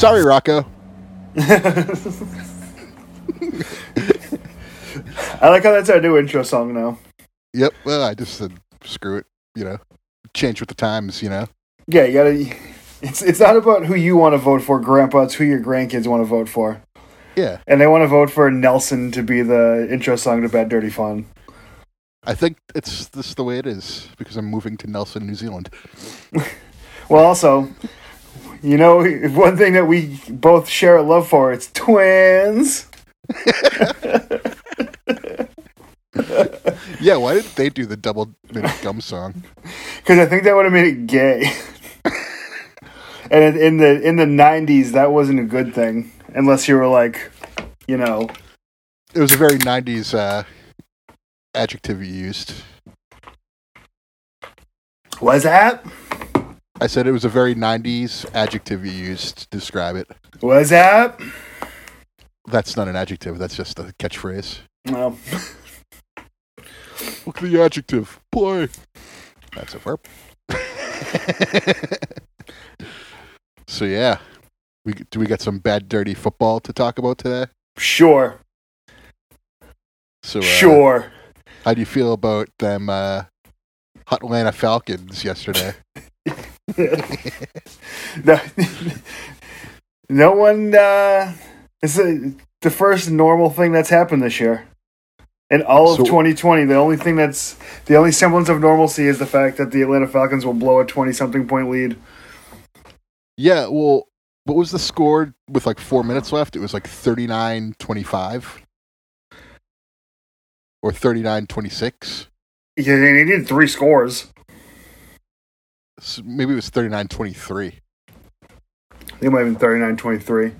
Sorry, Rocco. I like how that's our new intro song now. Yep. Well, I just said screw it. You know, change with the times. You know. Yeah, you gotta. It's it's not about who you want to vote for, Grandpa. It's who your grandkids want to vote for, Yeah. and they want to vote for Nelson to be the intro song to Bad Dirty Fun. I think it's this the way it is because I'm moving to Nelson, New Zealand. Well, also, you know, one thing that we both share a love for, it's twins. Yeah. Why didn't they do the double minute gum song? Because I think that would have made it gay. and in- the in the '90s, that wasn't a good thing, unless you were like, you know, It was a very '90s uh, adjective you used. was that? I said it was a very '90s adjective you used to describe it. Was that? That's not an adjective. That's just a catchphrase. No. Look at the adjective. Play. That's a verb. so yeah, we do we got some bad, dirty football to talk about today. Sure. So uh, Sure. how do you feel about them uh, hot Atlanta Falcons yesterday? no, no one. Uh, it's a, the first normal thing that's happened this year. In all of So- 2020, the only thing that's the only semblance of normalcy is the fact that the Atlanta Falcons will blow a 20 something point lead. yeah, well, what was the score with like four minutes left? It was like 39-25 or 39-26. Yeah, they needed three scores. So maybe it was 39-23. They might have been 39 23.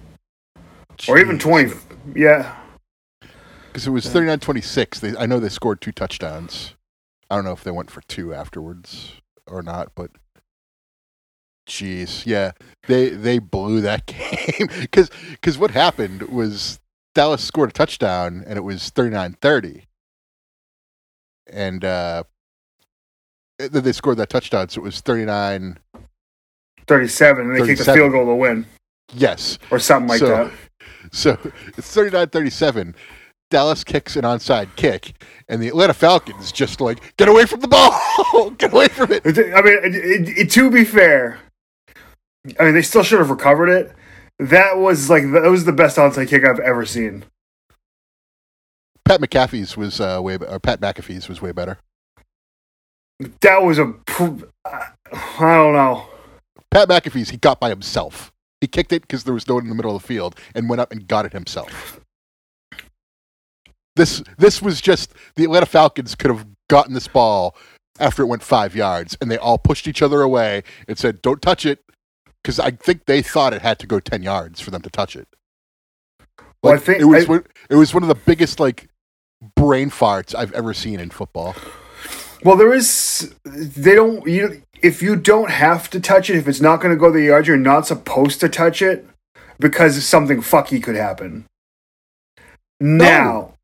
Or even 20. Yeah. Because it was 39-26. They, I know they scored two touchdowns. I don't know if they went for two afterwards or not, but jeez, yeah, they they blew that game. Because because what happened was Dallas scored a touchdown and it was 39-30. And uh, then they scored that touchdown, so it was 39 37, and they kicked a 37. field goal to win, Yes. or something like So- that. So it's 39-37. Dallas kicks an onside kick, and the Atlanta Falcons just like get away from the ball, get away from it. I mean, it, it, to be fair, I mean, they still should have recovered it. That was like that was the best onside kick I've ever seen. Pat McAfee's was uh, way, or Pat McAfee's was way better. That was a, pr- I don't know. Pat McAfee's he got by himself. He kicked it because there was no one in the middle of the field, and went up and got it himself. This this was just the Atlanta Falcons could have gotten this ball after it went five yards, and they all pushed each other away and said, "Don't touch it," because I think they thought it had to go ten yards for them to touch it. Well, I think- it was I- one, it was one of the biggest like brain farts I've ever seen in football. Well, there is. They don't. You if you don't have to touch it, if it's not going to go the yard, you're not supposed to touch it because something fucky could happen. Now,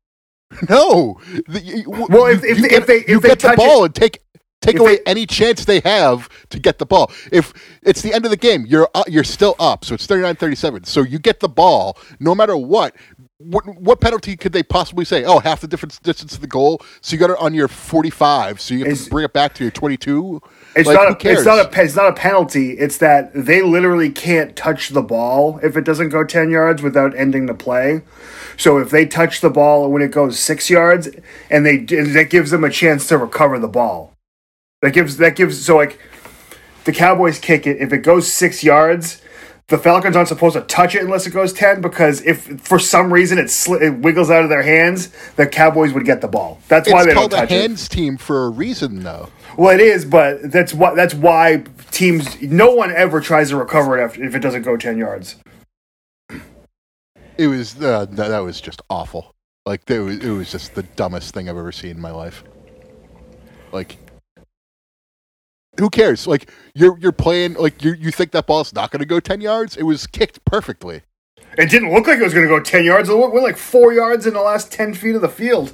No. You- Well, if- you- if you they- get, if they- you if they get the ball and take take away they- any chance they have to get the ball. If it's the end of the game, you're uh, you're still up, so it's 39-37. So you get the ball no matter what. What, what penalty could they possibly say? Oh, half the difference distance to the goal. So you got it on your 45. So you have It's- to bring it back to your 22. it's Like, not. A, it's not a. It's not a penalty. It's that they literally can't touch the ball if it doesn't go ten yards without ending the play. So if they touch the ball when it goes six yards, and they that gives them a chance to recover the ball. That gives that gives so like the Cowboys kick it if it goes six yards. The Falcons aren't supposed to touch it unless it goes ten because if for some reason it, sli- it wiggles out of their hands, the Cowboys would get the ball. That's why It's they don't called a touch it. hands team for a reason, though. Well, it is, but that's why that's why teams. No one ever tries to recover it after, if it doesn't go ten yards. It was uh, that, that was just awful. Like it was, it was just the dumbest thing I've ever seen in my life. Like, who cares? Like, you're you're playing like you you think that ball's not going to go ten yards? It was kicked perfectly. It didn't look like it was going to go ten yards. It went went like four yards in the last ten feet of the field.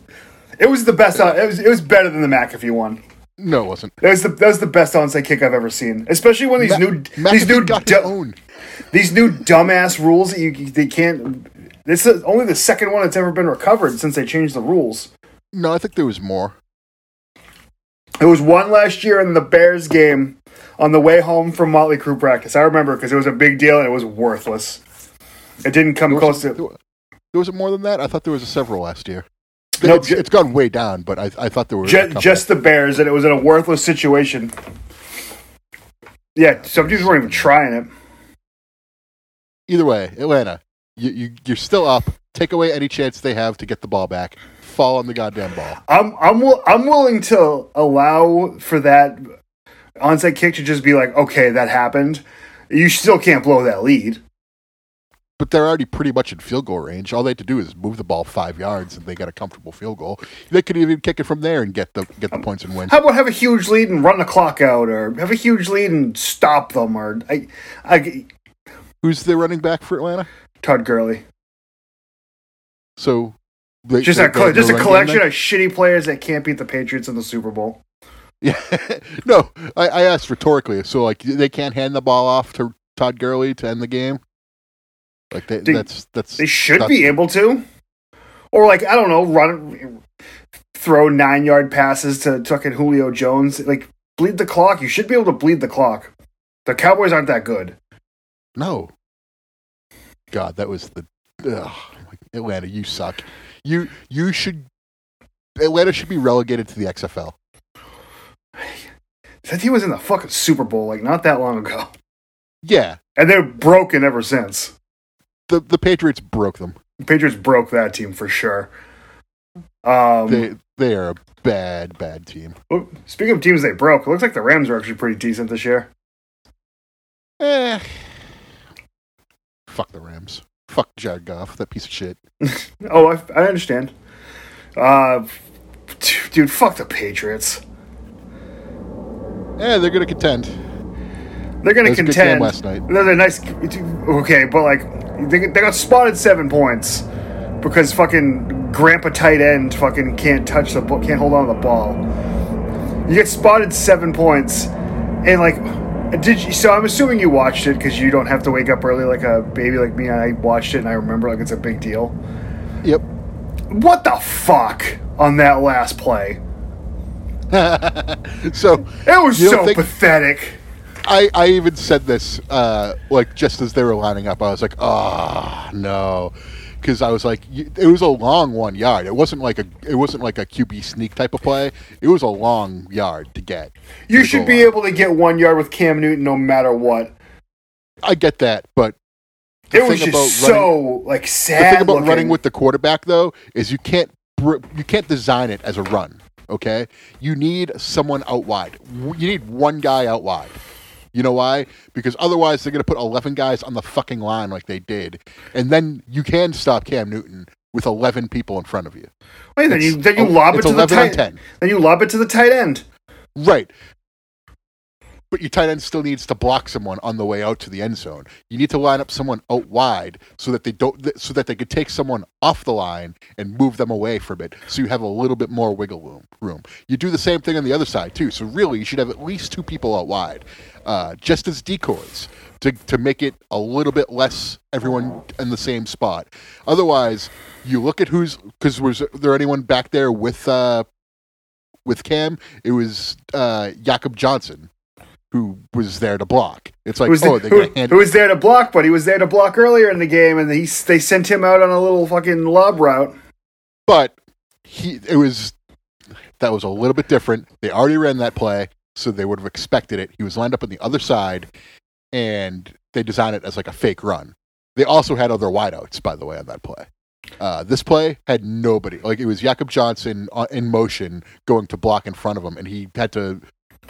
It was the best. Uh, it was it was better than the McAfee one. No, it wasn't. That was the that was the best onside kick I've ever seen. Especially when these Ma- new McAfee these new du- own. these new dumbass rules that you they can't. This is only the second one that's ever been recovered since they changed the rules. No, I think there was more. There was one last year in the Bears game on the way home from Motley Crue practice. I remember because it was a big deal and it was worthless. It didn't come close was, to. there, was more than that. I thought there was a several last year. No, it's, ju- it's gone way down, but I, I thought there were just the Bears, and it was in a worthless situation. Yeah, some dudes weren't even trying it. either way. Atlanta, you, you you're still up. Take away any chance they have to get the ball back. Fall on the goddamn ball. I'm I'm I'm willing to allow for that onside kick to just be like, okay, that happened. You still can't blow that lead. But they're already pretty much in field goal range. All they have to do is move the ball five yards, and they got a comfortable field goal. They could even kick it from there and get the get the points and win. How about have a huge lead and run the clock out, or have a huge lead and stop them, or I, I Who's the running back for Atlanta? Todd Gurley. So they, Just they- a they- just a the run game collection of shitty players that can't beat the Patriots in the Super Bowl. Yeah, no. I, I asked rhetorically. So like they can't hand the ball off to Todd Gurley to end the game. Like they, They- that's that's They should that's- be able to, or like I don't know, run, throw nine yard passes to fucking Julio Jones. Like bleed the clock. You should be able to bleed the clock. The Cowboys aren't that good. No. God, that was the ugh, Atlanta. You suck. You you should. Atlanta should be relegated to the XFL. That team was in the fucking Super Bowl like not that long ago, Yeah, and they're broken ever since. the the Patriots broke them. The Patriots broke that team for sure. Um, They they are a bad bad team. speaking of teams they broke, it looks like the Rams are actually pretty decent this year. Eh. Fuck the Rams. Fuck Jared Goff, that piece of shit. Oh, I, I understand. Uh, dude, fuck the Patriots. Yeah, they're gonna contend. They're going That to was a good game contend. last night. They're a nice. Okay, but like they, they got spotted seven points because fucking grandpa tight end fucking can't touch the ball, can't hold on to the ball. You get spotted seven points, and like, did you? So I'm assuming you watched it because you don't have to wake up early like a baby like me. I watched it and I remember like it's a big deal. Yep. What the fuck on that last play? so It was so think- pathetic. I, I even said this uh, like just as they were lining up. I was like, oh no, because I was like, it was a long one yard. It wasn't like a it wasn't like a QB sneak type of play. It was a long yard to get. You the should be able to get one yard with Cam Newton no matter what. I get that, but the It was just about running- so like sad. the thing about looking. running with the quarterback though is you can't you can't design it as a run. Okay, you need someone out wide. You need one guy out wide. You know why? Because otherwise they're going to put 11 guys on the fucking line like they did. And then you can stop Cam Newton with 11 people in front of you. Wait, then you then you lob it to the tight. 10. Then you lob it to the tight end. Right. But your tight end still needs to block someone on the way out to the end zone. You need to line up someone out wide so that they don't so that they could take someone off the line and move them away from it. So you have a little bit more wiggle room. Room. You do the same thing on the other side too. So really, you should have at least two people out wide, uh, just as decoys to to make it a little bit less everyone in the same spot. Otherwise, you look at who's because was there anyone back there with uh, with Cam? It was uh, Jakob Johnson who was there to block. It's like, Who was, oh, the- they're who, hand who was there to block, but he was there to block earlier in the game, and he they sent him out on a little fucking lob route. but he it was that was a little bit different. They already ran that play, so they would have expected it. He was lined up on the other side, and they designed it as like a fake run. They also had other wideouts, by the way, on that play. Uh, this play had nobody. Like it was Jakob Johnson uh, in motion going to block in front of him, and he had to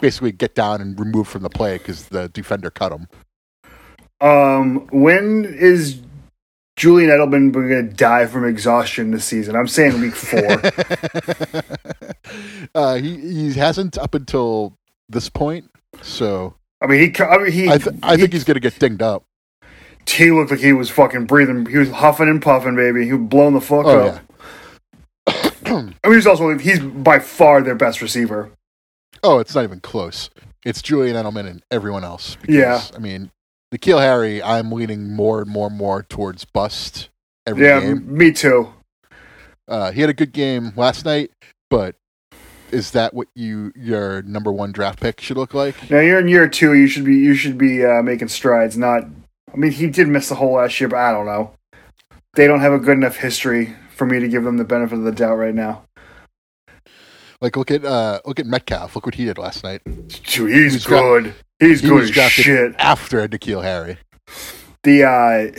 basically get down and remove from the play because the defender cut him. Um, when is Julian Edelman going to die from exhaustion this season? I'm saying week four. Uh, he he hasn't up until this point, so I mean, he. I mean, he. I th- I think he's gonna get dinged up. he looked like he was fucking breathing. He was huffing and puffing, baby. He was blowing the fuck Oh up. I mean, he's also he's by far their best receiver. Oh, it's not even close. It's Julian Edelman and everyone else. Because, Yeah. I mean, N'Keal Harry, I'm leaning more and more and more towards bust every Yeah, game. m- me too. Uh, he had a good game last night, but is that what you your number one draft pick should look like? Now you're in year two. You should be you should be uh, making strides. Not. I mean, he did miss the whole last year, but I don't know. They don't have a good enough history for me to give them the benefit of the doubt right now. Like look at uh, look at Metcalf. Look what he did last night. Dude, he's dra- good. he's He good as shit. after N'Keal Harry. The uh,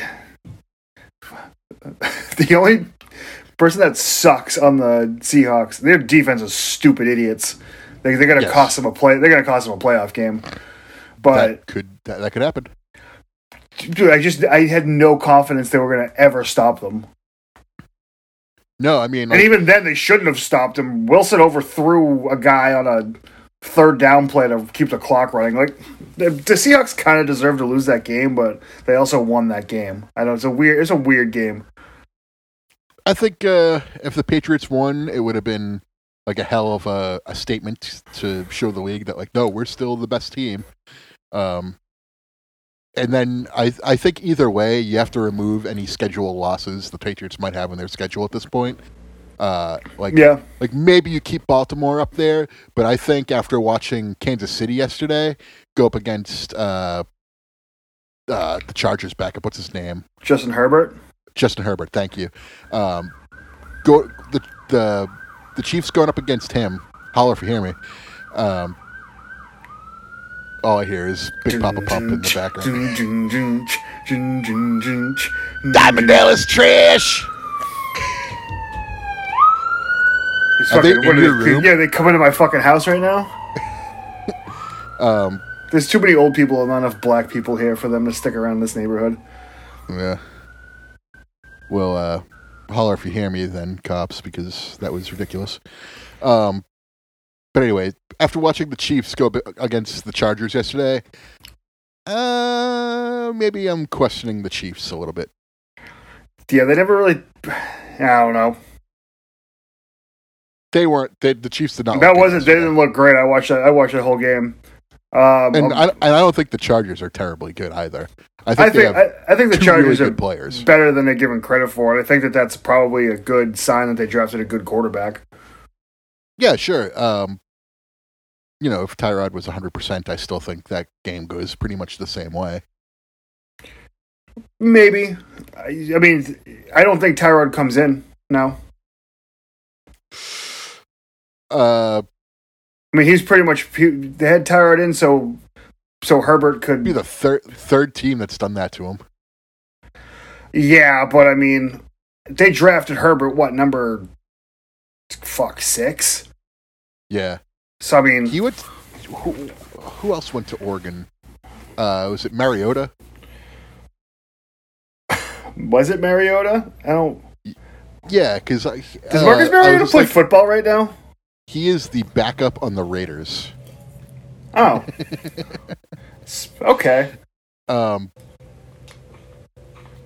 the only person that sucks on the Seahawks, their defense is stupid idiots. They they're gonna Yes. cost them a play. They're gonna cost them a playoff game. But that could that, that could happen. dude, I just I had no confidence they were gonna ever stop them. No, I mean, And even then, they shouldn't have stopped him. Wilson overthrew a guy on a third down play to keep the clock running. Like the, the Seahawks kind of deserved to lose that game, but they also won that game. I know it's a weird, it's a weird game. I think uh, if the Patriots won, it would have been like a hell of a, a statement to show the league that like, no, we're still the best team. Um, and then I I think either way, you have to remove any schedule losses the Patriots might have in their schedule at this point. Uh, like Yeah, like maybe you keep Baltimore up there, but I think after watching Kansas City yesterday go up against uh, uh, the Chargers backup, what's his name? Justin Herbert. Justin Herbert, thank you. Um, go the the the Chiefs going up against him. Holler if you hear me. Um, all I hear is Big Papa Pump in the background. Diamond Dallas trash. Are they in your room? Yeah, they come into my fucking house right now. Um, There's too many old people and not enough black people here for them to stick around this neighborhood. yeah. Well, uh, holler if you hear me, then cops, because that was ridiculous. Um, but anyway, after watching the Chiefs go against the Chargers yesterday, uh, maybe I'm questioning the Chiefs a little bit. Yeah, they never really. I don't know. They weren't. They, the Chiefs did not. That look wasn't. They yesterday. didn't look great. I watched that. I watched that whole game. Um, And um, I, and I don't think the Chargers are terribly good either. I think I they think I, I think the Chargers really are good players. better than they're given credit for, and I think that that's probably a good sign that they drafted a good quarterback. Yeah, sure. Um, you know, if Tyrod was 100%, I still think that game goes pretty much the same way. Maybe. I, I mean, I don't think Tyrod comes in now. Uh, I mean, he's pretty much he, they had Tyrod in so so Herbert could. be the third third team that's done that to him. Yeah, but I mean, they drafted Herbert what number? Fuck six. Yeah, So I mean, he went. Who, who else went to Oregon? Uh, was it Mariota? was it Mariota? I don't. Yeah, because Does Marcus Mariota play football right now? he is the backup on the Raiders. Oh. Okay. um,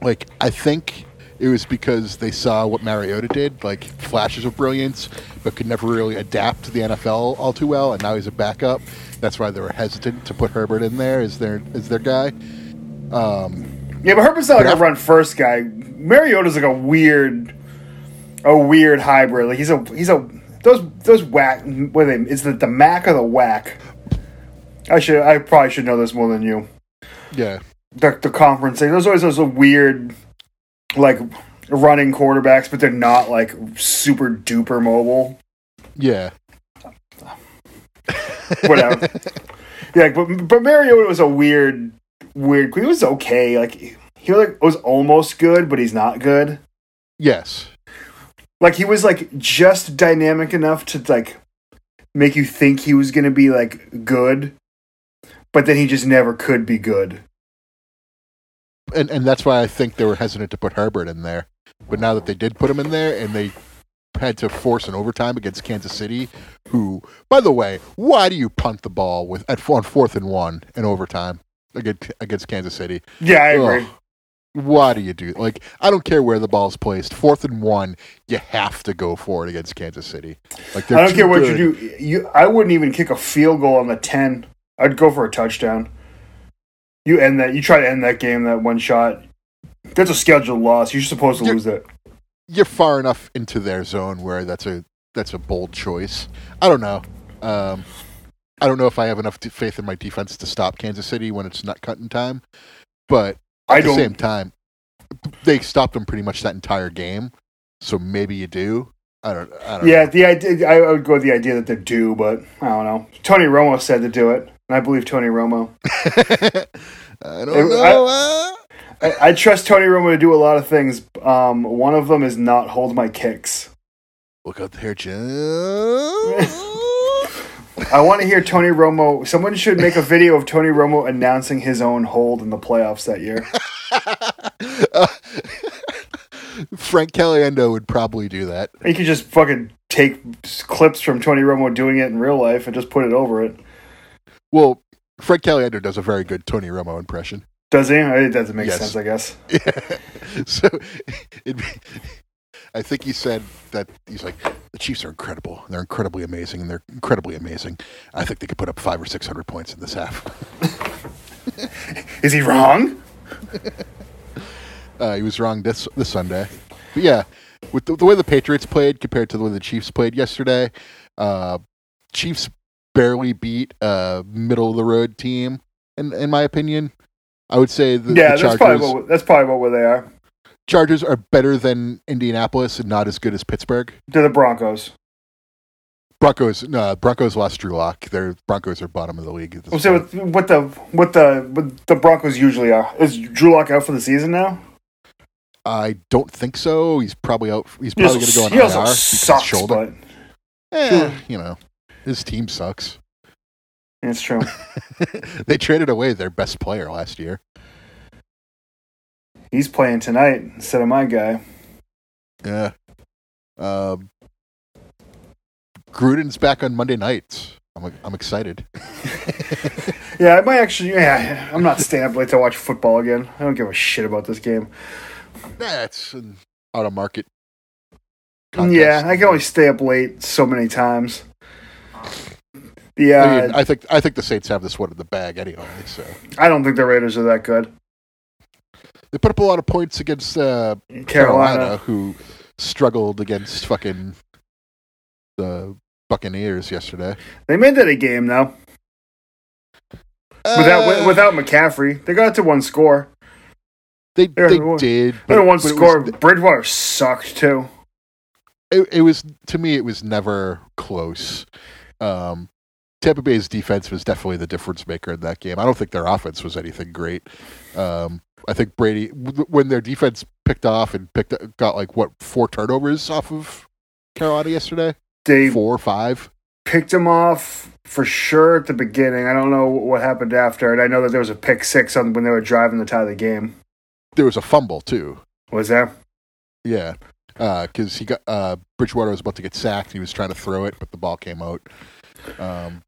like I think it was because they saw what Mariota did, like flashes of brilliance, but could never really adapt to the NFL all too well, and now he's a backup. That's why they were hesitant to put Herbert in there as their as their guy. Um, Yeah, but Herbert's not like a run first guy. Mariota's like a weird, a weird hybrid. Like he's a he's a those those whack. What are they? Is it the Mac or the whack? I should I probably should know this more than you. yeah, The the conference thing. There's always those weird, like running quarterbacks, but they're not like super duper mobile. yeah, Whatever. yeah, but but Mariota was a weird, weird. He was okay. Like he like was almost good, but he's not good. yes, Like he was like just dynamic enough to like make you think he was gonna be like good, but then he just never could be good. And and that's why I think they were hesitant to put Herbert in there. But now that they did put him in there, and they had to force an overtime against Kansas City. Who, by the way, why do you punt the ball with at on fourth and one in overtime against against Kansas City? Yeah, I agree. Ugh. Why do you do like? I don't care where the ball's placed. Fourth and one, you have to go for it against Kansas City. Like I don't care what good. you do. You, I wouldn't even kick a field goal on the ten. I'd go for a touchdown. You end that. You try to end that game. That one shot. That's a scheduled loss. You're supposed to You're- lose it. You're far enough into their zone where that's a that's a bold choice. I don't know. Um, I don't know if I have enough faith in my defense to stop Kansas City when it's not cutting time, but at I the don't. same time, they stopped them pretty much that entire game. So maybe you do. I don't. I don't Yeah, know. the idea. I would go with the idea that they do, but I don't know. Tony Romo said to do it, and I believe Tony Romo. I don't I- know. uh, I, I trust Tony Romo to do a lot of things. Um, one of them is not hold my kicks. look out there, Joe. I want to hear Tony Romo. Someone should make a video of Tony Romo announcing his own hold in the playoffs that year. Frank Caliendo would probably do that. You could just fucking take clips from Tony Romo doing it in real life and just put it over it. Well, Fred Caliendo does a very good Tony Romo impression. Does he? It doesn't make Yes. sense, I guess. so it, I think he said that he's like the Chiefs are incredible. They're incredibly amazing, and they're incredibly amazing. I think they could put up five or six hundred points in this half. Is he wrong? Uh, he was wrong this this Sunday, but yeah, with the, the way the Patriots played compared to the way the Chiefs played yesterday, uh, Chiefs barely beat a middle of the road team. In in my opinion, I would say the, yeah, the that's Chargers probably what, that's probably what where they are. Chargers are better than Indianapolis and not as good as Pittsburgh. They're the Broncos. Broncos, no, Broncos lost Drew Lock. Their Broncos are bottom of the league. At this We'll say point. what, what the what the what the Broncos usually are. Is Drew Lock out for the season now? I don't think so. He's probably out. He's probably going to go on also IR because sucks, shoulder. but Eh, you know, his team sucks. it's true. they traded away their best player last year. He's playing tonight instead of my guy. Yeah. Um, Gruden's back on Monday nights. I'm I'm excited. Yeah, I might actually. Yeah, I'm not staying up late to watch football again. I don't give a shit about this game. That's out of market. Yeah, I can only stay up late so many times. I, Yeah, mean, I think I think the Saints have this one in the bag anyway. So I don't think the Raiders are that good. they put up a lot of points against uh, Carolina. Carolina, who struggled against fucking the Buccaneers yesterday. They made that a game though. Without Uh, without McCaffrey, they got to one score. they yeah, they well, did. They had one but score. was- Bridgewater sucked too. it, it was to me it was never close. Um, Tampa Bay's defense was definitely the difference maker in that game. I don't think their offense was anything great. Um, I think Brady when their defense picked off and picked got like what four turnovers off of Carolina yesterday, They four or five. picked them off for sure at the beginning. I don't know what happened after it. I know that there was a pick six on when they were driving the tie of the game. There was a fumble too. Was there? Yeah, because he got uh, Bridgewater was about to get sacked. He was trying to throw it, but the ball came out. Um,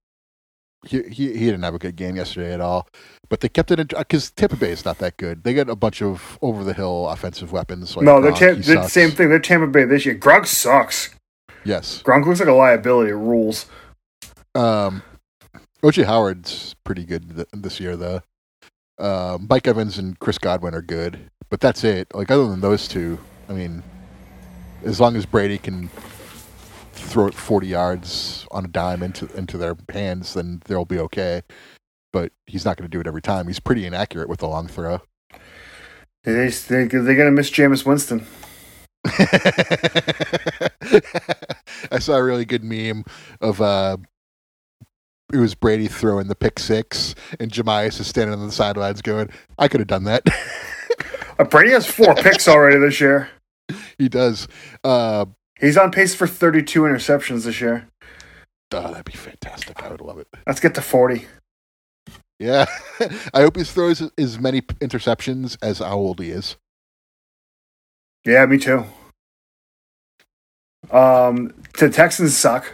he, he he didn't have a good game yesterday at all. But they kept it because Tampa Bay is not that good. They got a bunch of over the hill offensive weapons. Like no, they're, Gronk, tam- they're the same thing. They're Tampa Bay this year. Gronk sucks. Yes. Gronk looks like a liability. Rules. Um, OJ Howard's pretty good th- this year though. Um, Mike Evans and Chris Godwin are good, but that's it. Like other than those two, I mean, as long as Brady can throw it forty yards on a dime into into their hands, then they'll be okay. But he's not going to do it every time. He's pretty inaccurate with the long throw. They, they, they're going to miss Jameis Winston. I saw a really good meme of uh it was Brady throwing the pick six and Jameis is standing on the sidelines going, I could have done that. Uh, Brady has four picks already this year. he does. Uh He's on pace for 32 interceptions this year. oh, that'd be fantastic. I would love it. Let's get to 40. Yeah. I hope he throws as many interceptions as how old he is. Yeah, me too. Um, the Texans suck.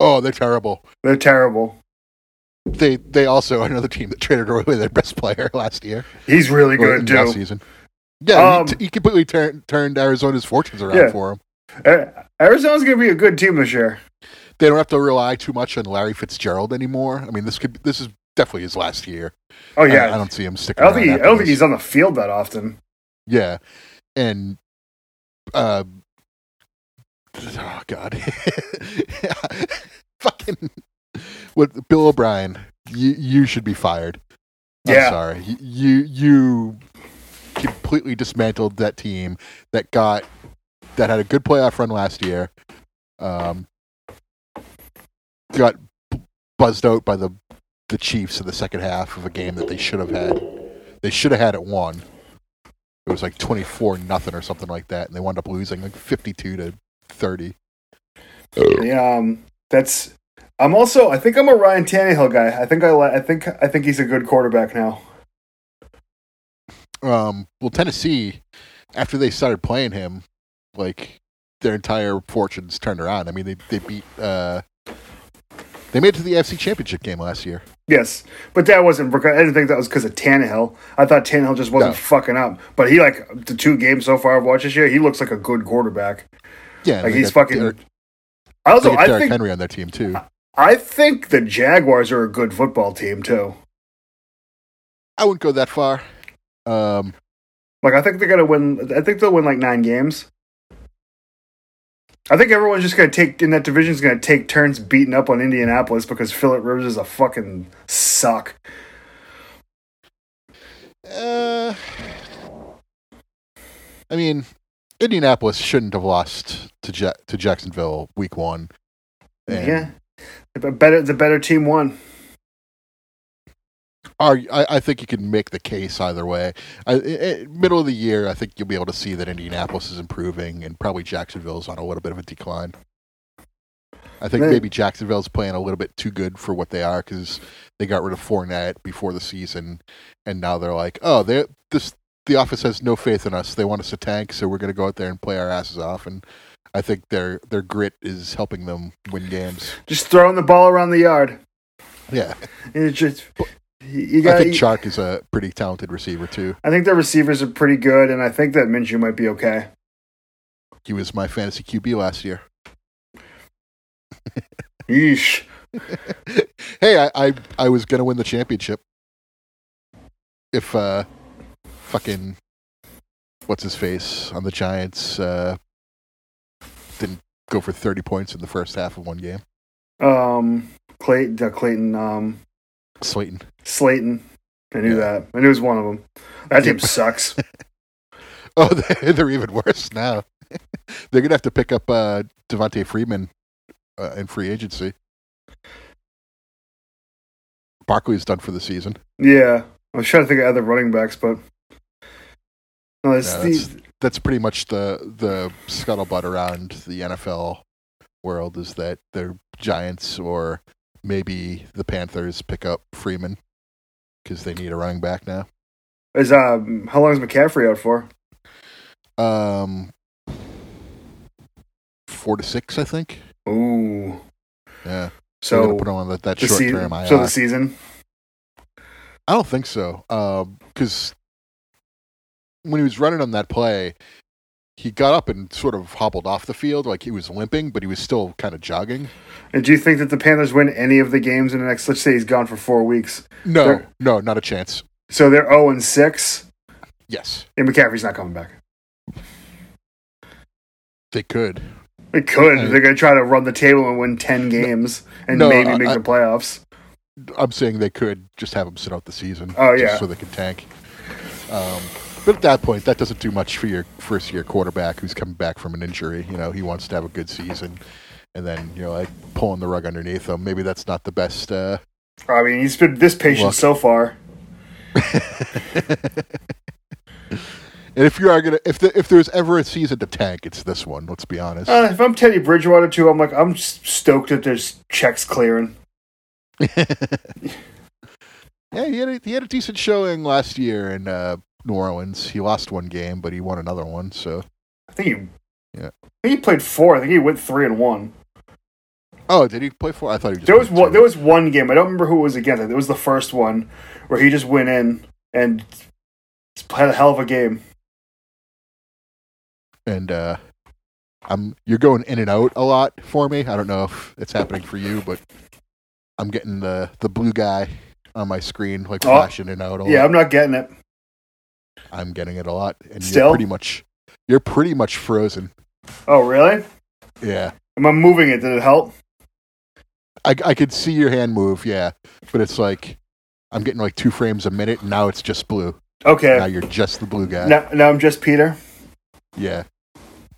Oh, they're terrible. They're terrible. They they also are another team that traded away their best player last year. He's really good last too. season. Yeah, Um, he, t- he completely tur- turned Arizona's fortunes around Yeah. for him. Arizona's going to be a good team this year. They don't have to rely too much on Larry Fitzgerald anymore. I mean, this could this is definitely his last year. Oh yeah, I, don't see him sticking. I don't around think I don't think he's on the field that often. Yeah, and uh, oh god, fucking with Bill O'Brien, you you should be fired. I'm Yeah. sorry, you you completely dismantled that team that got that had a good playoff run last year. Um, got b- buzzed out by the the Chiefs in the second half of a game that they should have had. They should have had it won. It was like twenty four nothing or something like that, and they wound up losing like fifty two to thirty. Yeah, um, that's. I'm also. I think I'm a Ryan Tannehill guy. I think I. I think. I think he's a good quarterback now. Um, well, Tennessee, after they started playing him, like their entire fortunes turned around. I mean, they they beat. Uh, they made it to the AFC Championship game last year. Yes, but that wasn't. because I didn't think that was because of Tannehill. I thought Tannehill just wasn't No. fucking up. But he like the two games so far I've watched this year. He looks like a good quarterback. Yeah, Like they fucking. Derek, also. I Derrick think. Henry on their team too. I think the Jaguars are a good football team too. I wouldn't go that far. Um, Like I think they're gonna win. I think they'll win like nine games. I think everyone's just gonna take in that division is gonna take turns beating up on Indianapolis because Philip Rivers is a fucking suck. uh, I mean, Indianapolis shouldn't have lost to ja- to Jacksonville week one. And yeah, the better the better team won. Are, I, I think you can make the case either way. I, I, middle of the year, I think you'll be able to see that Indianapolis is improving, and probably Jacksonville's on a little bit of a decline. I think Man. maybe Jacksonville's playing a little bit too good for what they are because they got rid of Fournette before the season, and now they're like, oh, they this the office has no faith in us. They want us to tank, so we're going to go out there and play our asses off. And I think their their grit is helping them win games. Just throwing the ball around the yard. Yeah, It's just you you I got. think Chark is a pretty talented receiver too. I think their receivers are pretty good, and I think that Minshew might be okay. He was my fantasy QB last year. Yeesh. hey, I, I I was gonna win the championship if uh fucking what's his face on the Giants uh didn't go for thirty points in the first half of one game. Um, Clayton, uh, Clayton, um, Slayton. Slayton. I knew Yeah. that. I knew it was one of them. That team sucks. Oh, they're, they're even worse now. they're gonna have to pick up uh Devonta Freeman uh, in free agency. Barkley's done for the season. Yeah, I was trying to think of other running backs, but no, Yeah, the, that's pretty much the the scuttlebutt around the NFL world is that the Giants or maybe the Panthers pick up Freeman because they need a running back now. is um how long is McCaffrey out for? Um, four to six, I think. Ooh, Yeah, so put him on that, that short season. term IR. So the season. I don't think so. Because when he was running on that play, he got up and sort of hobbled off the field like he was limping, but he was still kind of jogging. And do you think that the Panthers win any of the games in the next? Let's say he's gone for four weeks, No, They're- no, not a chance. so they're zero and six, Yes, and McCaffrey's not coming back. they could. They could. Uh, They're going to try to run the table and win ten games and No, maybe I- make I- the playoffs. I'm saying they could just have him sit out the season. Oh, just yeah. so they can tank. Um, but at that point, that doesn't do much for your first year quarterback who's coming back from an injury. You know, he wants to have a good season, and then you know, like pulling the rug underneath him. Maybe that's not the best. Uh, I mean, he's been this patient Look. so far. and if you are gonna, if the, if there's ever a season to tank, it's this one. Let's be honest. Uh, if I'm Teddy Bridgewater too, I'm like I'm stoked that there's checks clearing. yeah, he had a, he had a decent showing last year in uh, New Orleans. He lost one game, but he won another one. So I think he Yeah. I think he played four. I think he went three and one. Oh, did he play four? I thought he just. There was one. There was one game. I don't remember who it was against. It was the first one where he just went in and had a hell of a game. and uh, I'm you're going in and out a lot for me. I don't know if it's happening for you, but I'm getting the the blue guy on my screen like Oh. flashing in and out. A Yeah, lot. I'm not getting it. I'm getting it a lot, and Still? you're pretty much you're pretty much frozen. Oh, really? Yeah, Am I moving it? Did it help? I I could see your hand move. Yeah, but it's like I'm getting like two frames a minute, and now it's just blue. Okay. Now you're just the blue guy. Now, now I'm just Peter. Yeah,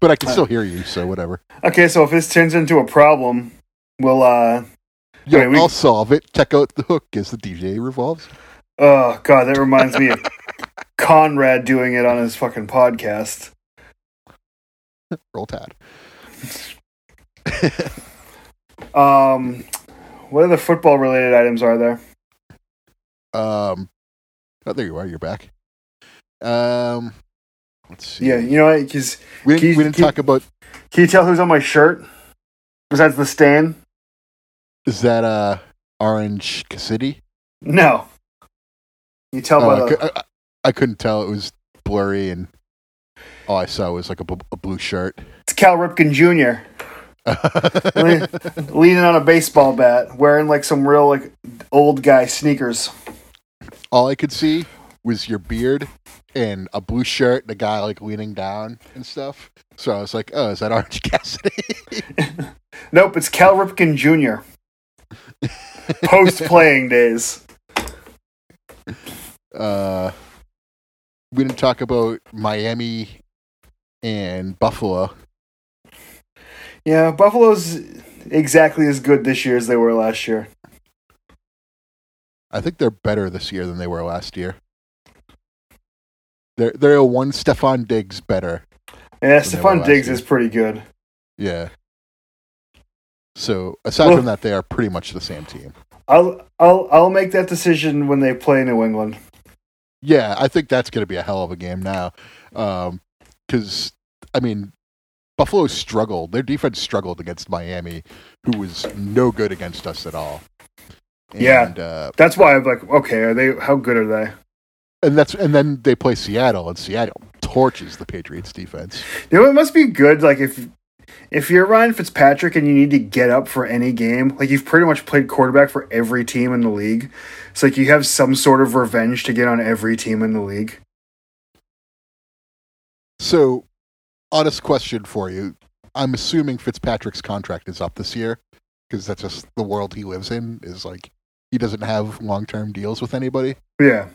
but I can still hear you, so whatever. Okay, so if this turns into a problem, we'll uh Yeah, we- I'll solve it. Check out the hook as the DJ revolves. oh god, that reminds me of Conrad doing it on his fucking podcast. Roll Tide. Um what other football related items are there? Um, oh, there you are. You're back. Um, let's see. Yeah, you know what? Because we didn't, Keith- we didn't Keith- talk about. can you tell who's on my shirt? Besides the stain? Is that uh Orange Cassidy? No. You tell Oh, by the I, couldn't tell. It was blurry, and all I saw was like a, blue shirt. it's Cal Ripken Jr. Le- leaning on a baseball bat, wearing like some real like old guy sneakers. all I could see was your beard and a blue shirt, and a guy like leaning down and stuff. So I was like, "Oh, is that Orange Cassidy?" Nope, it's Cal Ripken Jr. Post playing days. uh, we didn't talk about Miami and Buffalo. Yeah, Buffalo's exactly as good this year as they were last year. I think they're better this year than they were last year. They're they're a one Stefon Diggs better. Yeah, Stefon Diggs year. is pretty good. Yeah. So aside Well- from that, they are pretty much the same team. I'll I'll I'll make that decision when they play New England. Yeah, I think that's going to be a hell of a game now. Because I mean, Buffalo struggled. Their defense struggled against Miami, who was no good against us at all. Yeah. And, uh, That's why I'm like, okay, are they? How good are they? and that's and then they play Seattle, and Seattle torches the Patriots defense. You know, it must be good. Like if if you're Ryan Fitzpatrick and you need to get up for any game, like you've pretty much played quarterback for every team in the league. It's like you have some sort of revenge to get on every team in the league. So, honest question for you: I'm assuming Fitzpatrick's contract is up this year because that's just the world he lives in. Is like he doesn't have long term deals with anybody, Yeah.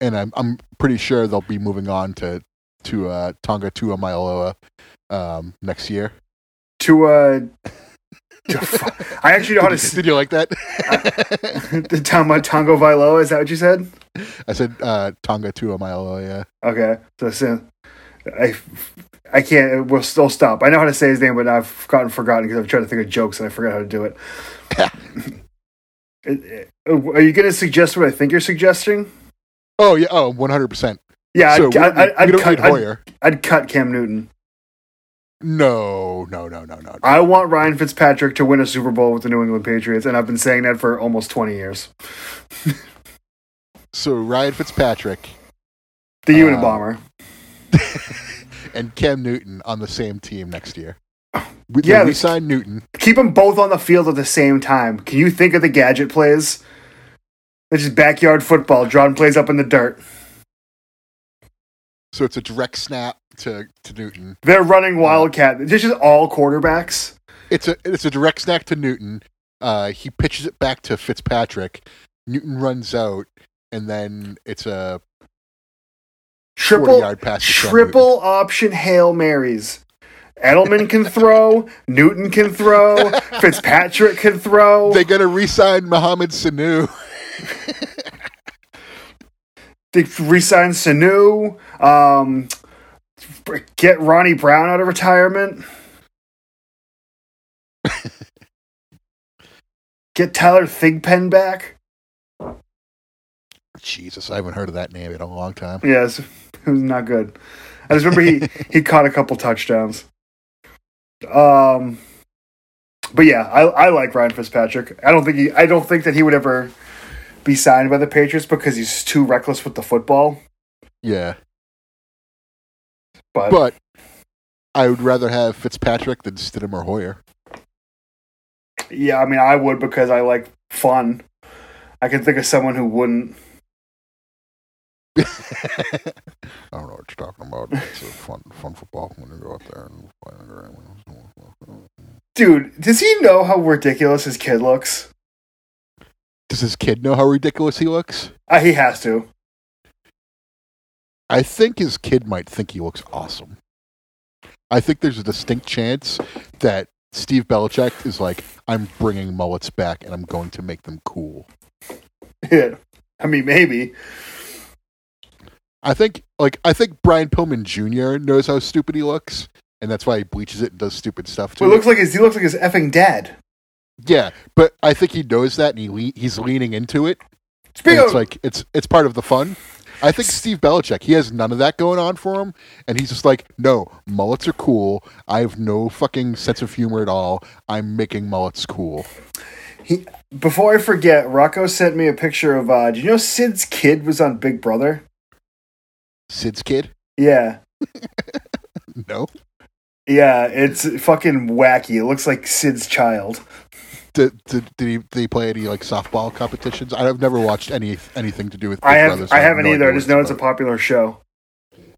and I'm I'm pretty sure they'll be moving on to to uh, Tonga Tua Mailoa um, next year. To uh, I actually know how to. Did, you like that? the Tonga Tongo Vailoa, is that what you said? I said uh, Tonga Tua Mailoa. Yeah. Okay, so, so I, I can't. We'll still stop. I know how to say his name, but I've gotten forgotten because I've tried to think of jokes and I forgot how to do it. Are you going to suggest what I think you're suggesting? Oh yeah. Oh, 100. percent Yeah, So I'd, we, I'd, we I'd, cut, I'd, I'd cut Cam Newton. No, no, no, no, no. no. I want Ryan Fitzpatrick to win a Super Bowl with the New England Patriots, and I've been saying that for almost 20 years. So Ryan Fitzpatrick The Uh, Unabomber. and Cam Newton on the same team next year. We, Yeah, we signed Newton. Keep them both on the field at the same time. Can you think of the gadget plays? It's just backyard football. John plays up in the dirt. So it's a direct snap to, to Newton. They're running Wildcat. This is all quarterbacks. It's a it's a direct snap to Newton. Uh, he pitches it back to Fitzpatrick. Newton runs out, and then it's a Triple yard pass. Triple option Hail Marys. Edelman can throw. Newton can throw. Fitzpatrick can throw. They're gonna re-sign Mohamed Sanu. They re-sign Sanu. Um, get Ronnie Brown out of retirement. get Tyler Thigpen back. Jesus, I haven't heard of that name in a long time. Yes, it was not good. I just remember he he caught a couple touchdowns. Um, but yeah, I, I like Ryan Fitzpatrick. I don't think he, I don't think that he would ever be signed by the Patriots because he's too reckless with the football. Yeah, But, but I would rather have Fitzpatrick than Stidham or Hoyer. yeah, I mean, I would because I like fun. I can think of someone who wouldn't. I don't know what you're talking about. It's a fun, fun football when you go out there and play under Dude, does he know how ridiculous his kid looks? Does his kid know how ridiculous he looks? Uh, he has to. I think his kid might think he looks awesome. I think there's a distinct chance that Steve Belichick is like, I'm bringing mullets back and I'm going to make them cool. Yeah. I mean, maybe. I think, like, I think Brian Pillman Jr. knows how stupid he looks, and that's why he bleaches it and does stupid stuff to Well, it it. looks like his, he looks like his effing dad. Yeah, but I think he knows that and he le- he's leaning into it. Speaking it's of, like it's it's part of the fun. I think Steve Belichick, he has none of that going on for him, and he's just like, no, mullets are cool. I have no fucking sense of humor at all. I'm making mullets cool. he, before I forget, Rocco sent me a picture of. Uh, did you know Sid's kid was on Big Brother? Sid's kid? Yeah. No. Yeah, it's fucking wacky. It looks like Sid's child. Did, did, did he did he play any like softball competitions? I've never watched any anything to do with. Big I have. Brother, so I have haven't no either. I just know it's a popular show.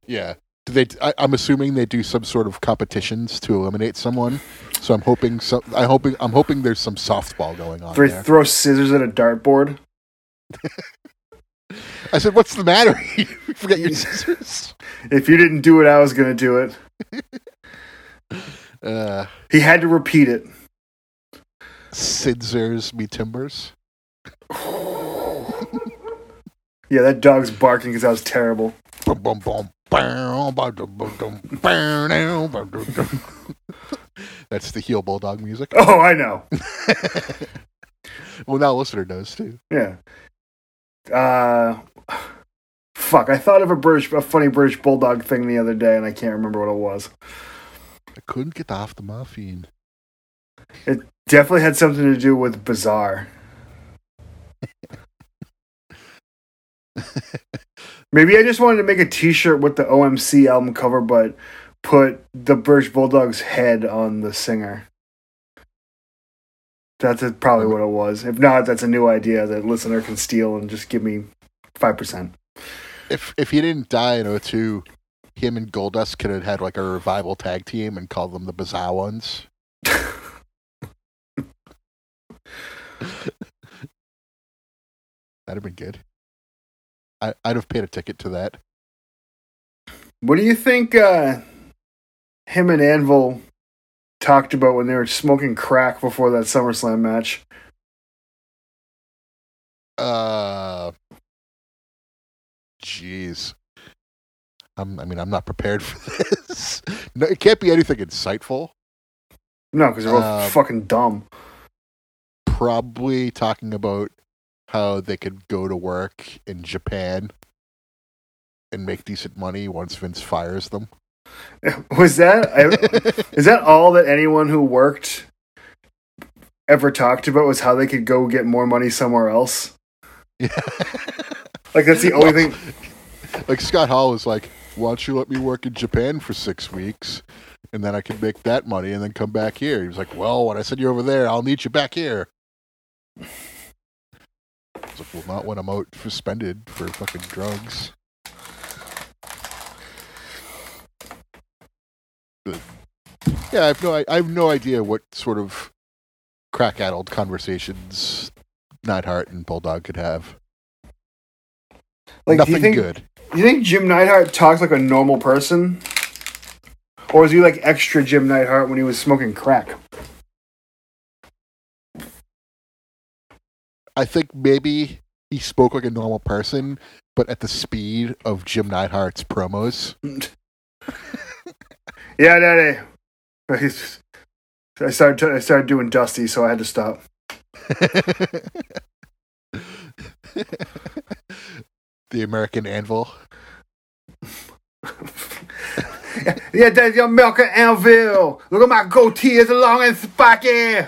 Yeah. Do they? I, I'm assuming they do some sort of competitions to eliminate someone. So I'm hoping. So I hoping. I'm hoping there's some softball going on Throw, there. throw scissors at a dartboard. I said, "What's the matter? you forget your scissors." If you didn't do it, I was gonna do it. Uh, He had to repeat it. Scissors me timbers. Yeah, that dog's barking because that was terrible. That's the heel bulldog music. Oh, I know. Well, now listener knows too. Yeah. Uh, fuck. I thought of a British, a funny British bulldog thing the other day, and I can't remember what it was. I couldn't get off the muffin. Definitely had something to do with bizarre. Maybe I just wanted to make a T-shirt with the OMC album cover, but put the British Bulldog's head on the singer. That's probably what it was. If not, that's a new idea that listener can steal and just give me five percent. If if he didn't die in 02, him and Goldust could have had like a revival tag team and called them the Bizarre Ones. That'd have been good. I, I'd have paid a ticket to that. What do you think uh, him and Anvil talked about when they were smoking crack before that SummerSlam match? Uh, jeez. I'm, I mean, I'm not prepared for this. No, it can't be anything insightful. No, because they're both Uh, fucking dumb. Probably talking about how they could go to work in Japan and make decent money once Vince fires them. Was that I, is that all that anyone who worked ever talked about was how they could go get more money somewhere else? Yeah. Like that's the only thing. like Scott Hall was like, "Why don't you let me work in Japan for six weeks, and then I can make that money and then come back here?" He was like, "Well, when I send you over there, I'll need you back here." Like, "Well, not when I'm out suspended for fucking drugs." But, yeah, I have no, I, I have no idea what sort of crack-addled conversations Neidhart and Bulldog could have. Like, do Nothing you think good. do you think Jim Neidhart talks like a normal person, or is he like extra Jim Neidhart when he was smoking crack? I think maybe he spoke like a normal person, but at the speed of Jim Neidhart's promos. Yeah, Daddy. He's- I started. I started doing Dusty, so I had to stop. the American Anvil. Yeah, that's your and anvil. Look at my goatee, it's long and spiky.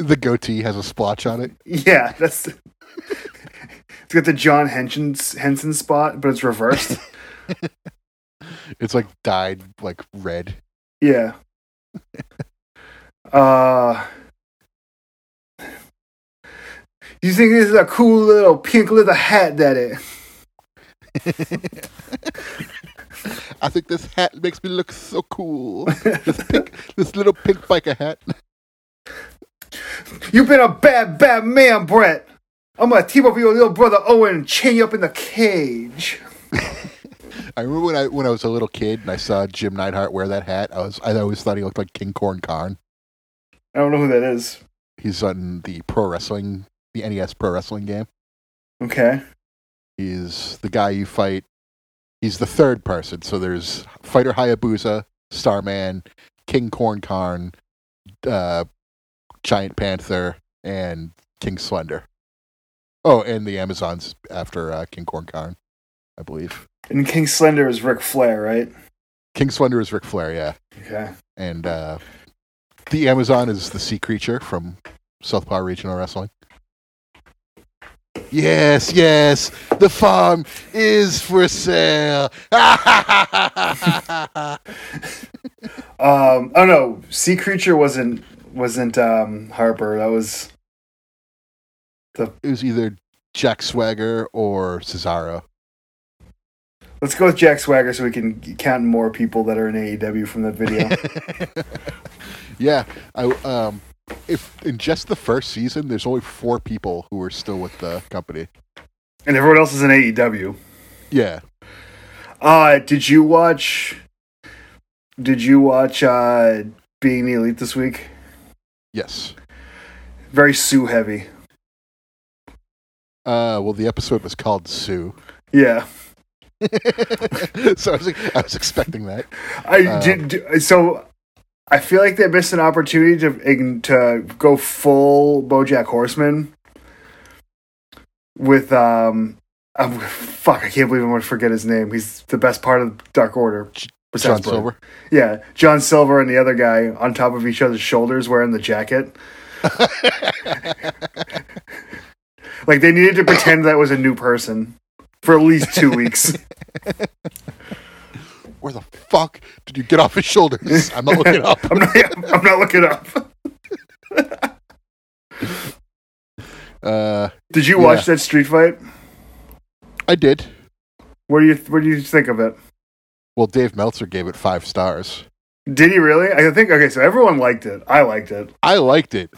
The goatee has a splotch on it. Yeah, that's. it's got the John Henson Henson spot, but it's reversed. It's like dyed like red. yeah. Uh. You think this is a cool little pink leather hat, Daddy? I think this hat makes me look so cool. this pink, this little pink biker hat. You've been a bad, bad man, Brett. I'm gonna team up with your little brother Owen and chain you up in the cage. I remember when I when I was a little kid and I saw Jim Neidhart wear that hat. I was I always thought he looked like King Corn Khan. I don't know who that is. He's on the pro wrestling, the NES pro wrestling game. Okay. He's the guy you fight. He's the third person. So there's Fighter Hayabusa, Starman, King Corn Karn, uh, Giant Panther, and King Slender. Oh, and the Amazons after uh, King Corn Karn, I believe. And King Slender is Ric Flair, right? King Slender is Ric Flair, yeah. Okay. And uh, the Amazon is the sea creature from Southpaw Regional Wrestling. Yes, yes, the farm is for sale. Um. Oh no, Sea Creature wasn't wasn't um Harper. That was the. it was either Jack Swagger or Cesaro. Let's go with Jack Swagger so we can count more people that are in AEW from that video. Yeah, I um, if in just the first season, there's only four people who are still with the company. and everyone else is in AEW. Yeah, Uh, did you watch? Did you watch uh, Being the Elite this week? Yes. Very Sue heavy. Uh, well, the episode was called Sue, Yeah, so I was, I was expecting that. I Um, did. So I feel like they missed an opportunity to to go full BoJack Horseman with um. um, fuck, I can't believe I'm going to forget his name. He's the best part of Dark Order. John. Silver. Yeah, John Silver and the other guy on top of each other's shoulders wearing the jacket. like they needed to pretend that was a new person for at least two weeks. Where the fuck did you get off his shoulders? I'm not looking up. I'm not. I'm not looking up. Uh, Did you Yeah. watch that street fight? I did. What do you What do you think of it? Well, Dave Meltzer gave it five stars. Did he really? I think. Okay, so everyone liked it. I liked it. I liked it.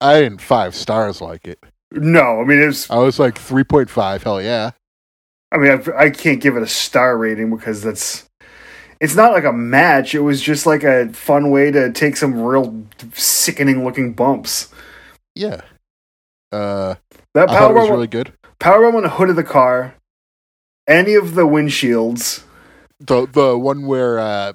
I didn't five stars like it. No, I mean it's. I was like three point five. Hell yeah. I mean I, I can't give it a star rating because that's. It's not like a match. It was just like a fun way to take some real sickening looking bumps. Yeah. Uh, That it was really good. powerbomb on the hood of the car, any of the windshields The the one where uh,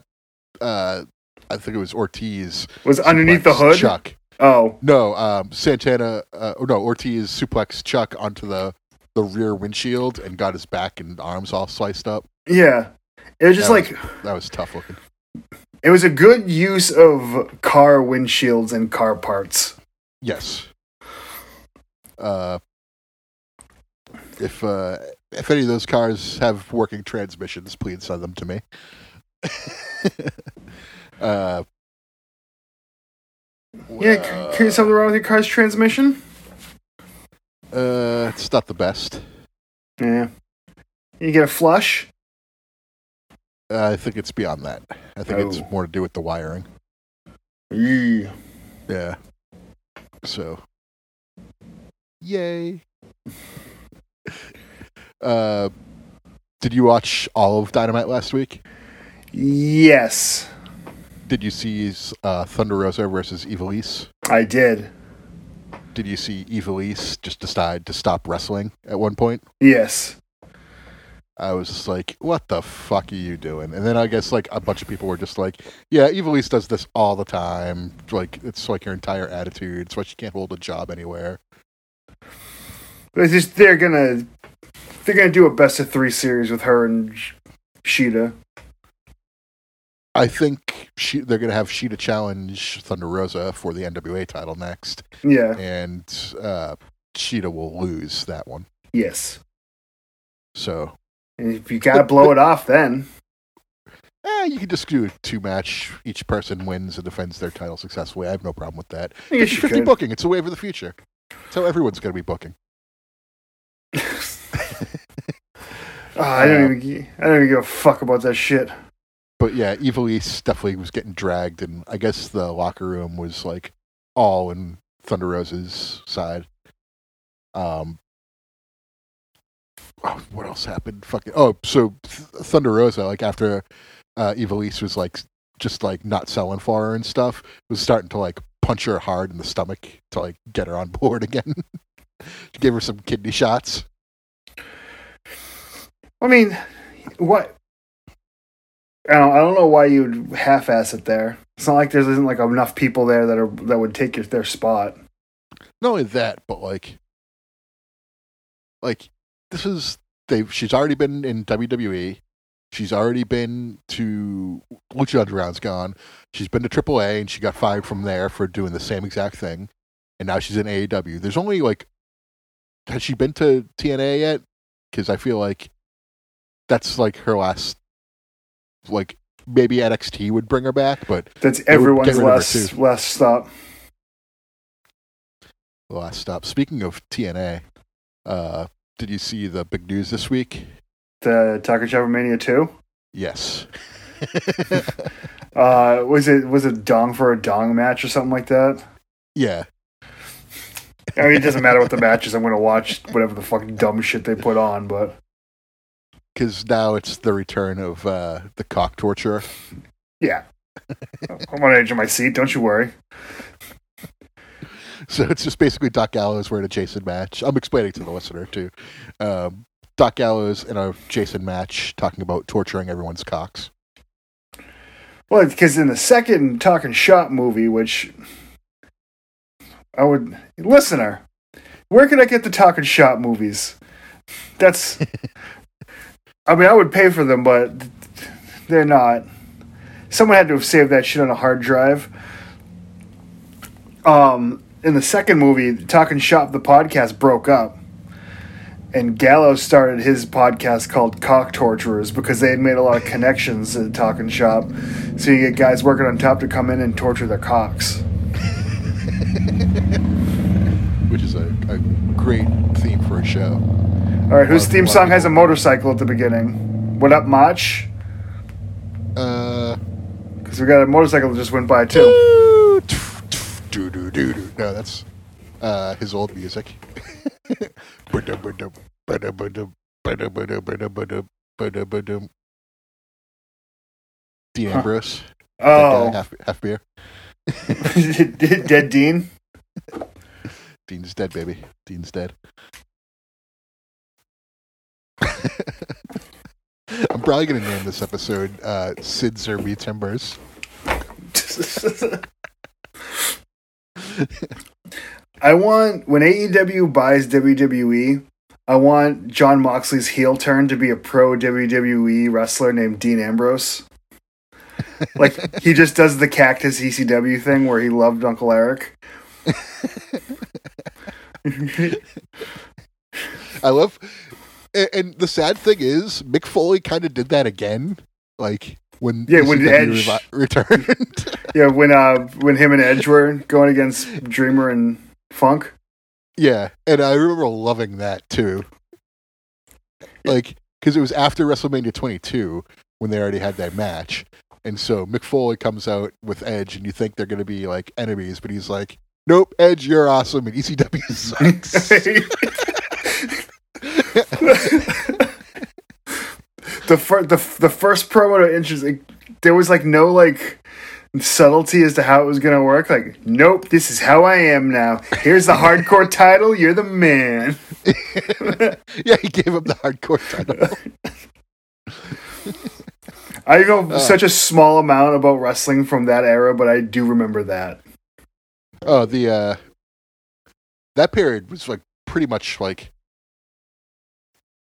uh, I think it was Ortiz was underneath the hood. Chuck. Oh, No, um, Santana. Uh, oh, no, Ortiz suplex Chuck onto the the rear windshield and got his back and arms all sliced up. yeah. It was just That like That was tough looking. it was a good use of car windshields and car parts. Yes. Uh, if uh, if any of those cars have working transmissions, please send them to me. uh, Yeah, c- c- something wrong with your car's transmission? uh, it's not the best. Yeah. You get a flush? Uh, I think it's beyond that. I think it's Oh. more to do with the wiring. Yeah. Yeah. So, yay. uh, did you watch all of Dynamite last week? Yes, Did you see uh, Thunder Rosa versus Ivelisse? I did. Did you see Ivelisse just decide to stop wrestling at one point? Yes. I was just like, "What the fuck are you doing?" And then I guess like a bunch of people were just like, "Yeah, Ivelisse does this all the time. Like it's like your entire attitude. It's why she can't hold a job anywhere." It's just they're gonna they're gonna do a best of three series with her and Sh- Shida. I think she, they're going to have Shida challenge Thunder Rosa for the NWA title next, Yeah. and uh, Shida will lose that one. Yes. So, And if you gotta blow it off, then eh, you can just do a two match. Each person wins and defends their title successfully. I have no problem with that. I 50 booking. It's the wave of the future. How everyone's going to be booking. Oh, I don't Uh, even. I don't even give a fuck about that shit. But yeah, Ivelisse definitely was getting dragged, and I guess the locker room was like all in Thunder Rosa's side. Um, oh, what else happened? Fucking oh, so Th- Thunder Rosa, like after uh, Ivelisse was like just like not selling for her and stuff, was starting to like punch her hard in the stomach to like get her on board again. she gave her some kidney shots. I mean, what? I don't, I don't know why you'd half-ass it there. It's not like there isn't like enough people there that are that would take your, their spot. not only that, but like, like this is they. She's already been in WWE. She's already been to Lucha Underground's gone. She's been to AAA and she got fired from there for doing the same exact thing. And now she's in AEW. There's only like, has she been to TNA yet? Because I feel like that's like her last. Like maybe NXT would bring her back, but That's everyone's get rid of her, last last stop. last stop. Speaking of TNA, uh, did you see the big news this week? The Talk'n Shop-A-Mania two. Yes. Uh, was it was it dong for a dong match or something like that? yeah. I mean, it doesn't matter what the match is. I'm going to watch whatever the fucking dumb shit they put on. But Because now it's the return of uh, the cock torturer. yeah, I'm on the edge of my seat. Don't you worry. So it's just basically Doc Gallows wearing a Jason match. I'm explaining to the listener too. Um, Doc Gallows in a Jason match talking about torturing everyone's cocks. Well, because in the second Talking Shop movie, which I would listener, where can I get the Talking Shop movies? That's, I mean, I would pay for them, but they're not. Someone had to have saved that shit on a hard drive. Um, in the second movie, Talking Shop, the podcast broke up. And Gallows started his podcast called Cock Torturers because they had made a lot of connections at Talking Shop. So you get guys working on top to come in and torture their cocks. which is a, a great theme for a show. All right, whose theme song has a motorcycle at the beginning? What up, Mach? Uh, Because we got a motorcycle that just went by too. do do do do. No, that's uh, his old music. Dean Ambrose. Oh, half, half beer. Dead Dean. Dean's dead, baby. Dean's dead. I'm probably gonna name this episode uh, "Sid's or Me Timbers." I want when AEW buys WWE, I want Jon Moxley's heel turn to be a pro WWE wrestler named Dean Ambrose. Like he just does the cactus ECW thing where he loved Uncle Eric. I love, and, and the sad thing is, Mick Foley kind of did that again, like when Yeah, when Edge- revi- returned. Yeah, when uh when him and Edge were going against Dreamer and Funk. yeah, and I remember loving that too. Like, because it was after WrestleMania 22 when they already had that match, and so Mick Foley comes out with Edge, and you think they're going to be like enemies, but he's like, "Nope, Edge, you're awesome, and ECW sucks." the fir- the the first promo to interesting. There was like no like subtlety as to how it was gonna work. Like, nope, this is how I am now. Here's the hardcore title. You're the man. yeah, he gave him the hardcore title. I know such a small amount about wrestling from that era, but I do remember that. Oh, the uh that period was like pretty much like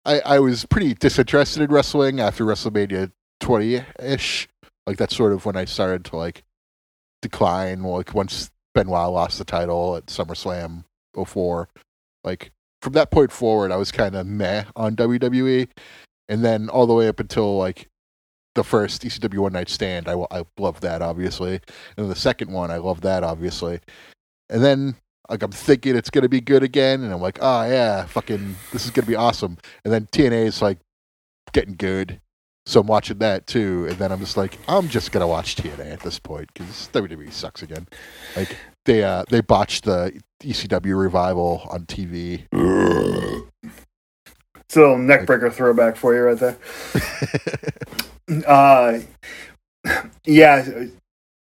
I I was pretty disinterested in wrestling after WrestleMania 20 ish. Like that's sort of when I started to like decline. Like once Benoit lost the title at SummerSlam 04. Like from that point forward, I was kind of meh on WWE, and then all the way up until like the first ECW One Night Stand, I I loved that obviously, and the second one, I loved that obviously, and then like I'm thinking it's gonna be good again, and I'm like, oh yeah, fucking, this is gonna be awesome, and then TNA is like getting good. So I'm watching that too, and then I'm just like, I'm just gonna watch TNA at this point because WWE sucks again. Like they uh they botched the ECW revival on TV. It's a little neckbreaker throwback for you right there. Uh, yeah.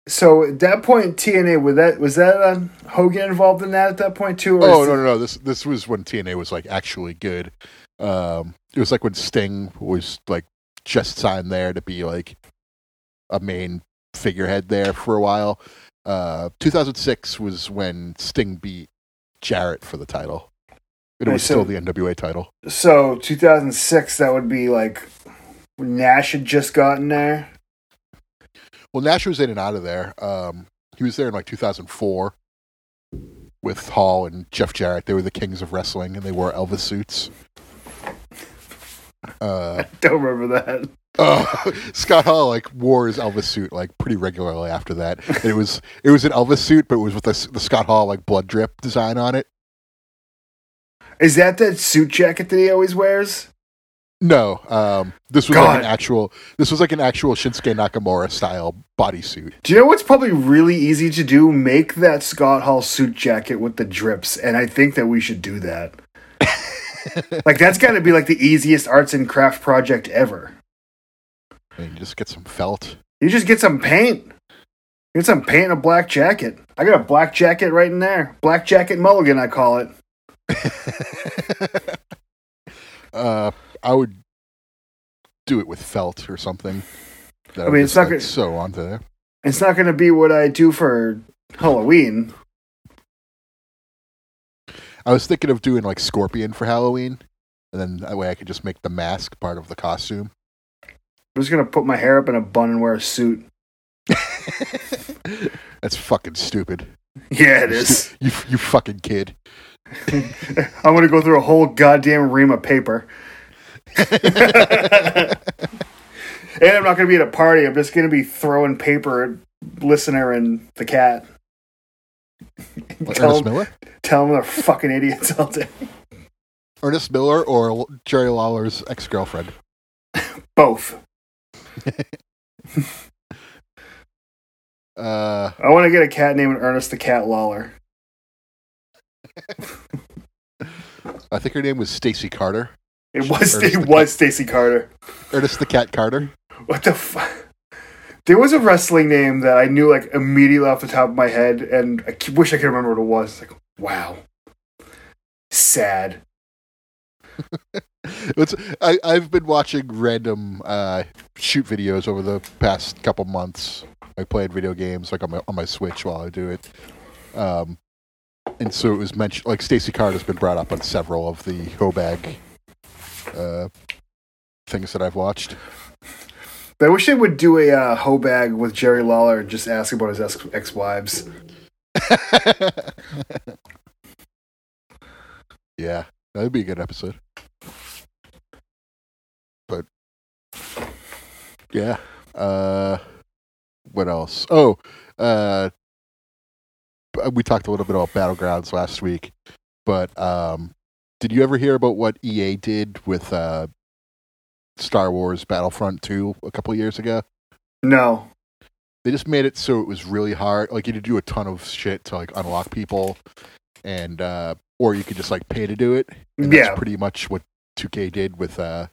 So at that point, TNA was that was that uh, Hogan involved in that at that point too? or Oh no no no! This this was when TNA was like actually good. Um, it was like when Sting was like just signed there to be like a main figurehead there for a while. Uh, 2006 was when Sting beat Jarrett for the title. It was see. still the NWA title. So 2006, that would be like Nash had just gotten there. Well, Nash was in and out of there. Um, he was there in like 2004 with Hall and Jeff Jarrett. They were the kings of wrestling, and they wore Elvis suits. Uh, Don't remember that. uh, Scott Hall like wore his Elvis suit like pretty regularly after that. And it was it was an Elvis suit, but it was with the, the Scott Hall like blood drip design on it. Is that that suit jacket that he always wears? No, um, this was like an actual. This was like an actual Shinsuke Nakamura style bodysuit. Do you know what's probably really easy to do? Make that Scott Hall suit jacket with the drips, and I think that we should do that. like that's got to be like the easiest arts and craft project ever. And you just get some felt. You just get some paint. Get some paint and a black jacket. I got a black jacket right in there. Black jacket mulligan, I call it. uh, I would do it with felt or something. That I mean, it's not gonna- so onto there. It's not going to be what I do for Halloween. I was thinking of doing like Scorpion for Halloween, and then that way I could just make the mask part of the costume. I'm just going to put my hair up in a bun and wear a suit. That's fucking stupid. Yeah, it is. You you fucking kid. I'm to go through a whole goddamn ream of paper. And I'm not going to be at a party. I'm just going to be throwing paper at listener and the cat. Like tell, Ernest them, Miller, tell them they're fucking idiots all day. Ernest Miller, or Jerry Lawler's ex girlfriend. Both. Uh, I want to get a cat named Ernest the Cat Lawler. I think her name was Stacy Carter. It was Ernest it the was Stacy Carter. Ernest the Cat Carter. What the fuck? There was a wrestling name that I knew like immediately off the top of my head, and I c- wish I could remember what it was. Like, wow, sad. It's, I, I've been watching random uh, shoot videos over the past couple months. I played video games like on my on my Switch while I do it. Um, and so it was mentioned like Stacy Carter's been brought up on several of the Hobag uh, things that I've watched. I wish they would do a uh, Hobag with Jerry Lawler and just ask about his ex- ex-wives. yeah, that'd be a good episode. But yeah, uh, what else? Oh, uh, we talked a little bit about battlegrounds last week, but um, did you ever hear about what EA did with uh, Star Wars Battlefront Two a couple of years ago? No, they just made it so it was really hard. Like you had to do a ton of shit to like unlock people, and uh, or you could just like pay to do it. And Yeah. that's pretty much what 2K did with uh,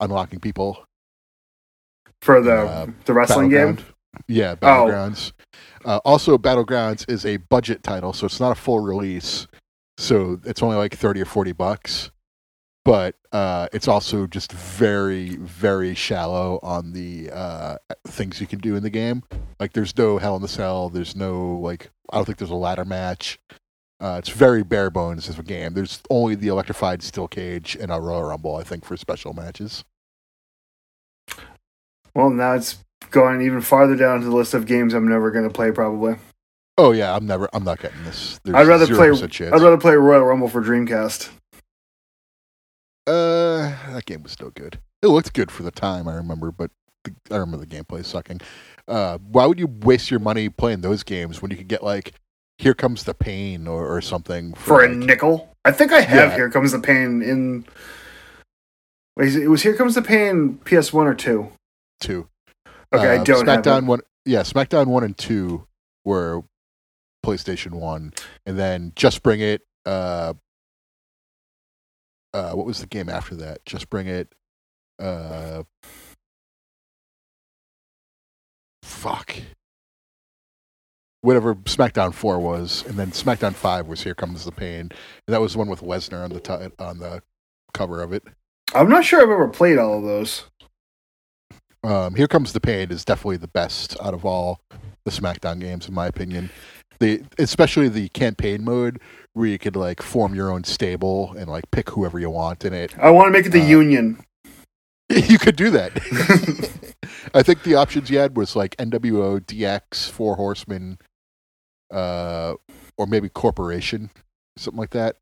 unlocking people. for the Uh, the wrestling game. Yeah, Oh. Battlegrounds. Uh, also, Battlegrounds is a budget title, so it's not a full release. So it's only like thirty or forty bucks, but uh, it's also just very, very shallow on the uh, things you can do in the game. Like, there's no Hell in the Cell. There's no like. I don't think there's a ladder match. Uh, it's very bare bones as a game. There's only the electrified steel cage and a Royal Rumble, I think, for special matches. Well, now it's going even farther down to the list of games I'm never going to play. Probably. Oh yeah, I'm never. I'm not getting this. There's I'd rather play. chance. I'd rather play Royal Rumble for Dreamcast. Uh, that game was no good. It looked good for the time, I remember, but the, I remember the gameplay sucking. Uh, why would you waste your money playing those games when you could get like Here Comes the Pain or, or something For a like- nickel, I think I have. Yeah. Here comes the pain in. It was Here Comes the Pain PS One or two? two? Okay, I Uh, don't have SmackDown one. Yeah, SmackDown one and two were PlayStation one, and then Just Bring It. Uh, uh, what was the game after that? Just Bring It. Uh, fuck. Whatever SmackDown four was, and then SmackDown five was Here Comes the Pain. And that was the one with Lesnar on the ti- on the cover of it. I'm not sure I've ever played all of those. Um, Here Comes the Pain is definitely the best out of all the SmackDown games, in my opinion. The especially the campaign mode where you could like form your own stable and like pick whoever you want in it. I want to make it the Uh, Union. you could do that. I think the options you had was like NWO, DX, Four Horsemen, uh, or maybe Corporation, something like that.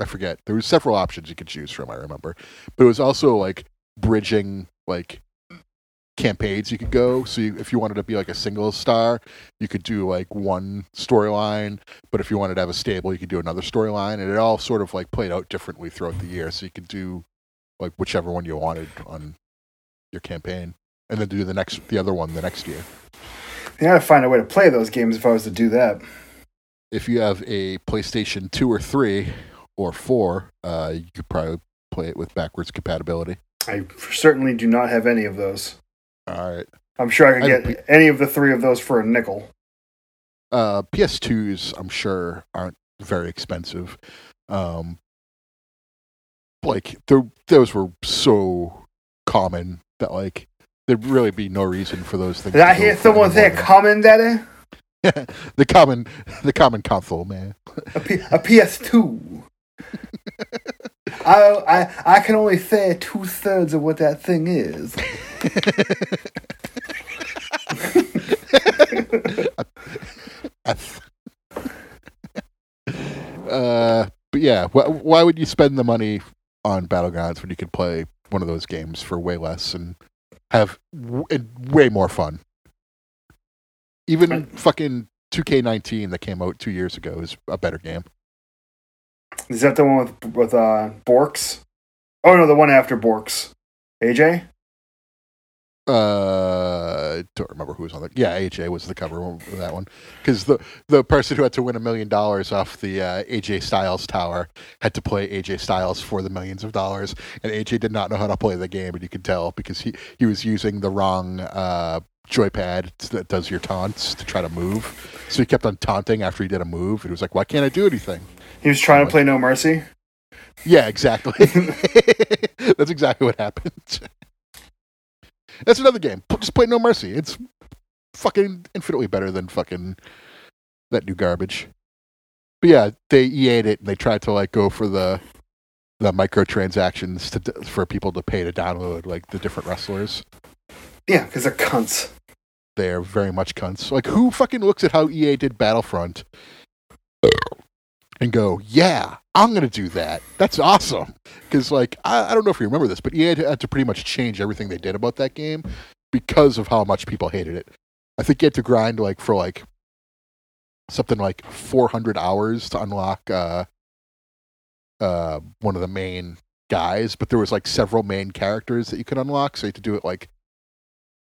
I forget. There were several options you could choose from. I remember, but it was also like bridging like campaigns you could go. So you, if you wanted to be like a single star, you could do like one storyline. But if you wanted to have a stable, you could do another storyline, and it all sort of like played out differently throughout the year. So you could do like whichever one you wanted on your campaign, and then do the next the other one the next year. I gotta find a way to play those games if I was to do that. If you have a PlayStation two or three or four, uh, you could probably play it with backwards compatibility. I certainly do not have any of those. All right. I'm sure I could get any of the three of those for a nickel. Uh, PS2s, I'm sure, aren't very expensive. Um, like those were so common that like there'd really be no reason for those things. Did I hear someone say than- Daddy? the common, the common console, man. A, P- a PS2. I, I I can only say two thirds of what that thing is. uh, but yeah, wh- why would you spend the money on Battlegrounds when you could play one of those games for way less and have w- and way more fun? Even fucking 2K19 that came out two years ago is a better game. Is that the one with with uh Borks? Oh no, the one after Borks. AJ? Uh, don't remember who was on that. Yeah, AJ was the cover of that one because the the person who had to win a million dollars off the uh, AJ Styles tower had to play AJ Styles for the millions of dollars, and AJ did not know how to play the game, and you could tell because he he was using the wrong uh, joypad that does your taunts to try to move. So he kept on taunting after he did a move, and he was like, "Why can't I do anything?" He was trying to play No Mercy. Yeah, exactly. That's exactly what happened. That's another game. Just play No Mercy. It's fucking infinitely better than fucking that new garbage. But yeah, they EA'd it and they tried to like go for the the microtransactions to for people to pay to download like the different wrestlers. Yeah, because they're cunts. They're very much cunts. Like who fucking looks at how EA did Battlefront and go, yeah, I'm gonna do that. That's awesome. Because like I, I don't know if you remember this, but EA had, had to pretty much change everything they did about that game because of how much people hated it. I think you had to grind like for like something like 400 hours to unlock uh, uh, one of the main guys, but there was like several main characters that you could unlock, so you had to do it like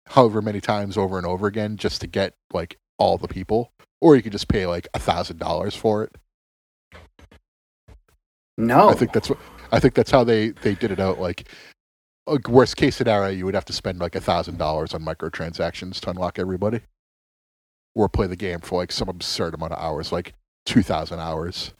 however many times over and over again just to get like all the people, or you could just pay like a thousand dollars for it. No. I think that's what I think that's how they they did it out. Like, like worst case scenario, you would have to spend like a thousand dollars on microtransactions to unlock everybody, or play the game for like some absurd amount of hours, like two thousand hours.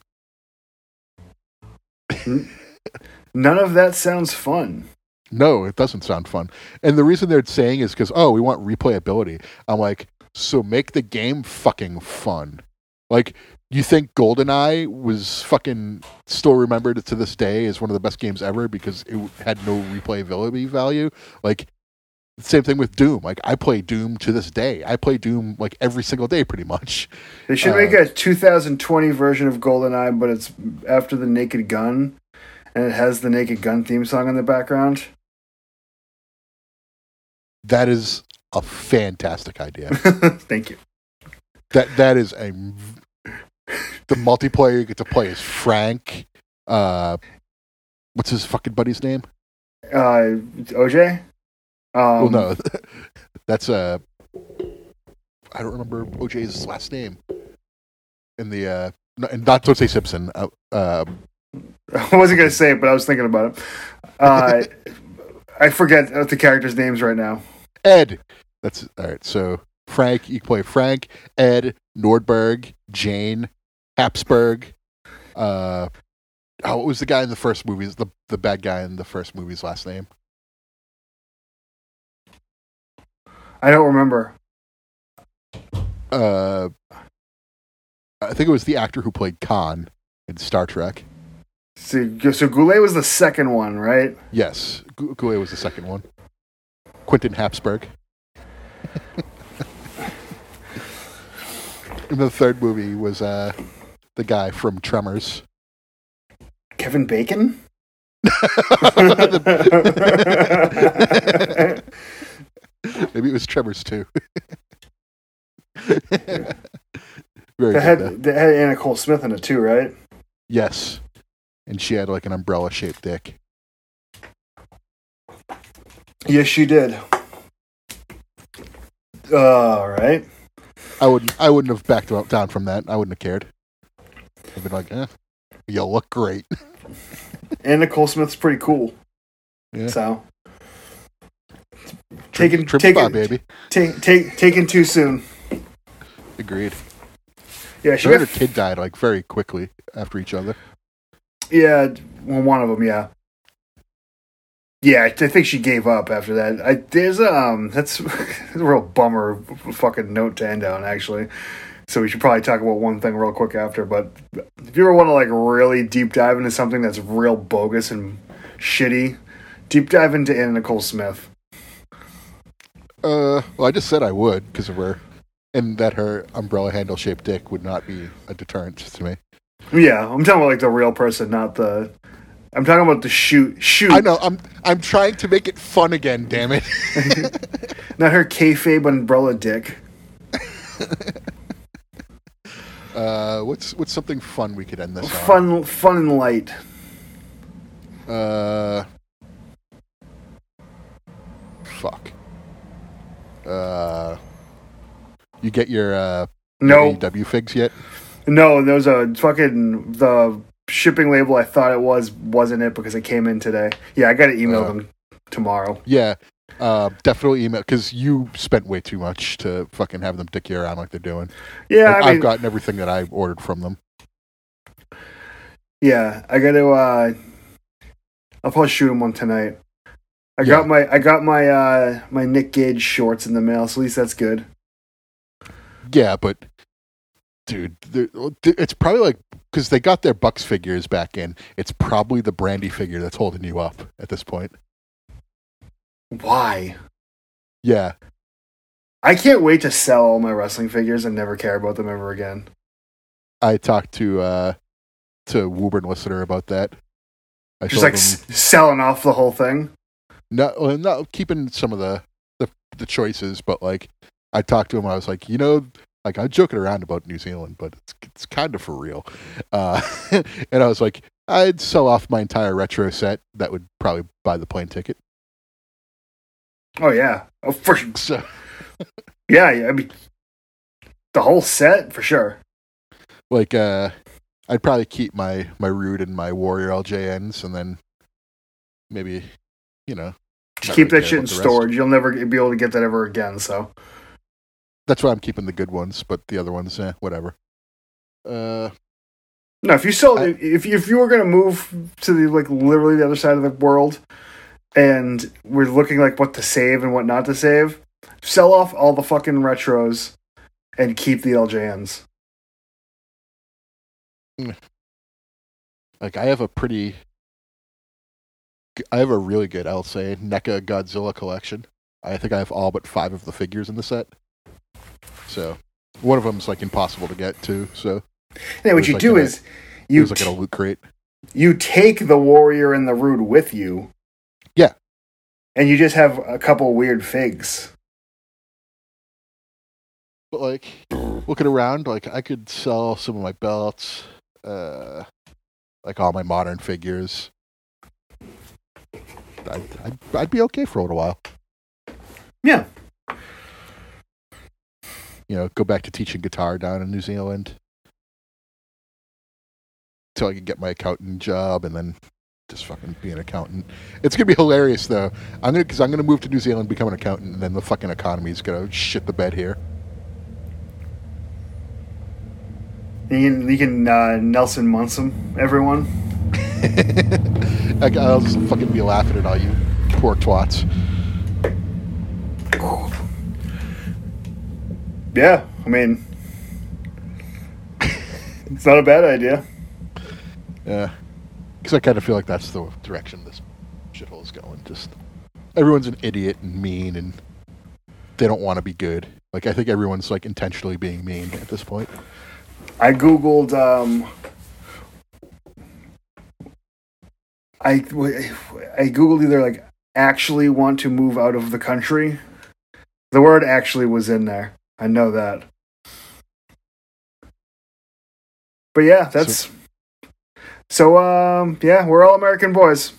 None of that sounds fun. No, it doesn't sound fun. And the reason they're saying is because oh, we want replayability. I'm like, so make the game fucking fun. Like, you think GoldenEye was fucking still remembered to this day as one of the best games ever because it had no replayability value? Like, Same thing with Doom. Like I play Doom to this day. I play Doom like every single day, pretty much. They should Uh, make a 2020 version of GoldenEye, but it's after the Naked Gun, and it has the Naked Gun theme song in the background. That is a fantastic idea. Thank you. that that is a the multiplayer you get to play is Frank. Uh, what's his fucking buddy's name? Uh, OJ. Um, well, no, that's uh, I don't remember OJ's last name. In the uh, no, and not O.J. Simpson. Uh, uh, I wasn't gonna say it, but I was thinking about it. Uh, I forget the characters' names right now. Ed. That's all right. So Frank, you play Frank, Ed, Nordberg, Jane, Hapsburg. Uh, oh, what was the guy in the first movies? The the bad guy in the first movie's last name? I don't remember. Uh, I think it was the actor who played Khan in Star Trek. So, so Goulet was the second one, right? Yes, Goulet was the second one. Quentin Hapsburg. and the third movie was uh, the guy from Tremors. Kevin Bacon. Maybe it was Tremors too. Very though. had that had Anna Nicole Smith in it too, right? Yes, and she had like an umbrella-shaped dick. Yes, she did. Uh, all right. I wouldn't. I wouldn't have backed down from that. I wouldn't have cared. I've been like, eh, you look great. Anna Nicole Smith's pretty cool. Yeah. So taken Triple taken baby. take take taken too soon. Agreed. Yeah, she and her kid died like very quickly after each other. yeah, well, one of them, yeah. Yeah, I think she gave up after that. I there's a, um that's, that's a real bummer fucking note to end on actually. So we should probably talk about one thing real quick after. But if you ever want to like really deep dive into something that's real bogus and shitty, deep dive into Anna Nicole Smith. Uh, well, I just said I would because of her, and that her umbrella handle shaped dick would not be a deterrent to me. Yeah, I'm talking about like the real person, not the. I'm talking about the shoot shoot. I know. I'm. I'm trying to make it fun again. Damn it. Not her kayfabe umbrella dick. Uh, what's what's something fun we could end this on? Fun, fun and light. Uh, fuck. Uh, you get your uh No, AEW figs yet? no, there was a fucking the shipping label. I thought it was wasn't it because it came in today. Yeah, I got to email Uh. them tomorrow. Yeah. Uh, definitely email because you spent way too much to fucking have them dick you around like they're doing. Yeah, Like, I mean, I've gotten everything that I ordered from them. yeah, I got to. uh I'll probably shoot him one tonight. I Yeah. got my I got my uh my Nick Gage shorts in the mail, so at least that's good. Yeah, but dude, it's probably like because they got their Bucks figures back in. It's probably the Brandi figure that's holding you up at this point. Why? Yeah, I can't wait to sell all my wrestling figures and never care about them ever again. I talked to uh to Woburn listener about that. I Just like s- selling off the whole thing. no, well, no, keeping some of the, the the choices, but like I talked to him. I was like, you know, like I'm joking around about New Zealand, but it's it's kind of for real. Uh, and I was like, I'd sell off my entire retro set. That would probably buy the plane ticket. Oh yeah, oh, for So yeah, yeah. I mean, the whole set for sure. like, uh, I'd probably keep my my Rude and my Warrior LJNs, and then maybe, you know, Just keep really that shit in about the rest. storage. You'll never be able to get that ever again. So That's why I'm keeping the good ones, but the other ones, eh, whatever. Uh, no, if you sold, I- if if you were gonna move to the like literally the other side of the world, and we're looking like what to save and what not to save, sell off all the fucking retros and keep the LJNs. like I have a pretty, I have a really good, I'll say, NECA Godzilla collection. I think I have all but five of the figures in the set. So one of them's like impossible to get to. So Yeah, what you like do a- is you was like in a t- loot crate. you take the warrior and the rude with you. And you just have a couple weird figs. But like looking around, like I could sell some of my belts, uh, like all my modern figures. I'd, I'd, I'd be okay for a little while. Yeah. You know, go back to teaching guitar down in New Zealand till I could get my accountant job, and then just fucking be an accountant. It's gonna be hilarious though. I'm gonna because I'm gonna move to New Zealand, become an accountant, and then the fucking economy's gonna shit the bed here. You can, you can uh, Nelson Munson everyone. I'll just fucking be laughing at all you poor twats. Yeah, I mean, it's not a bad idea. Yeah, because I kind of feel like that's the direction this shithole is going. Just everyone's an idiot and mean, and they don't want to be good. Like I think everyone's like intentionally being mean at this point. I googled. Um, I I googled either like actually want to move out of the country. The word actually was in there. I know that. But yeah, that's so. So, um, yeah, we're all American boys.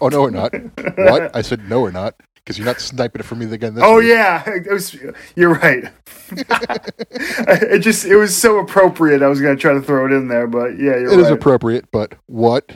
Oh no, we're not. what? I said no, we're not. Because you're not sniping it for me again. This Oh week. yeah, it was, you're right. it just it was so appropriate. I was gonna try to throw it in there, but yeah, you're it right. is appropriate. But what?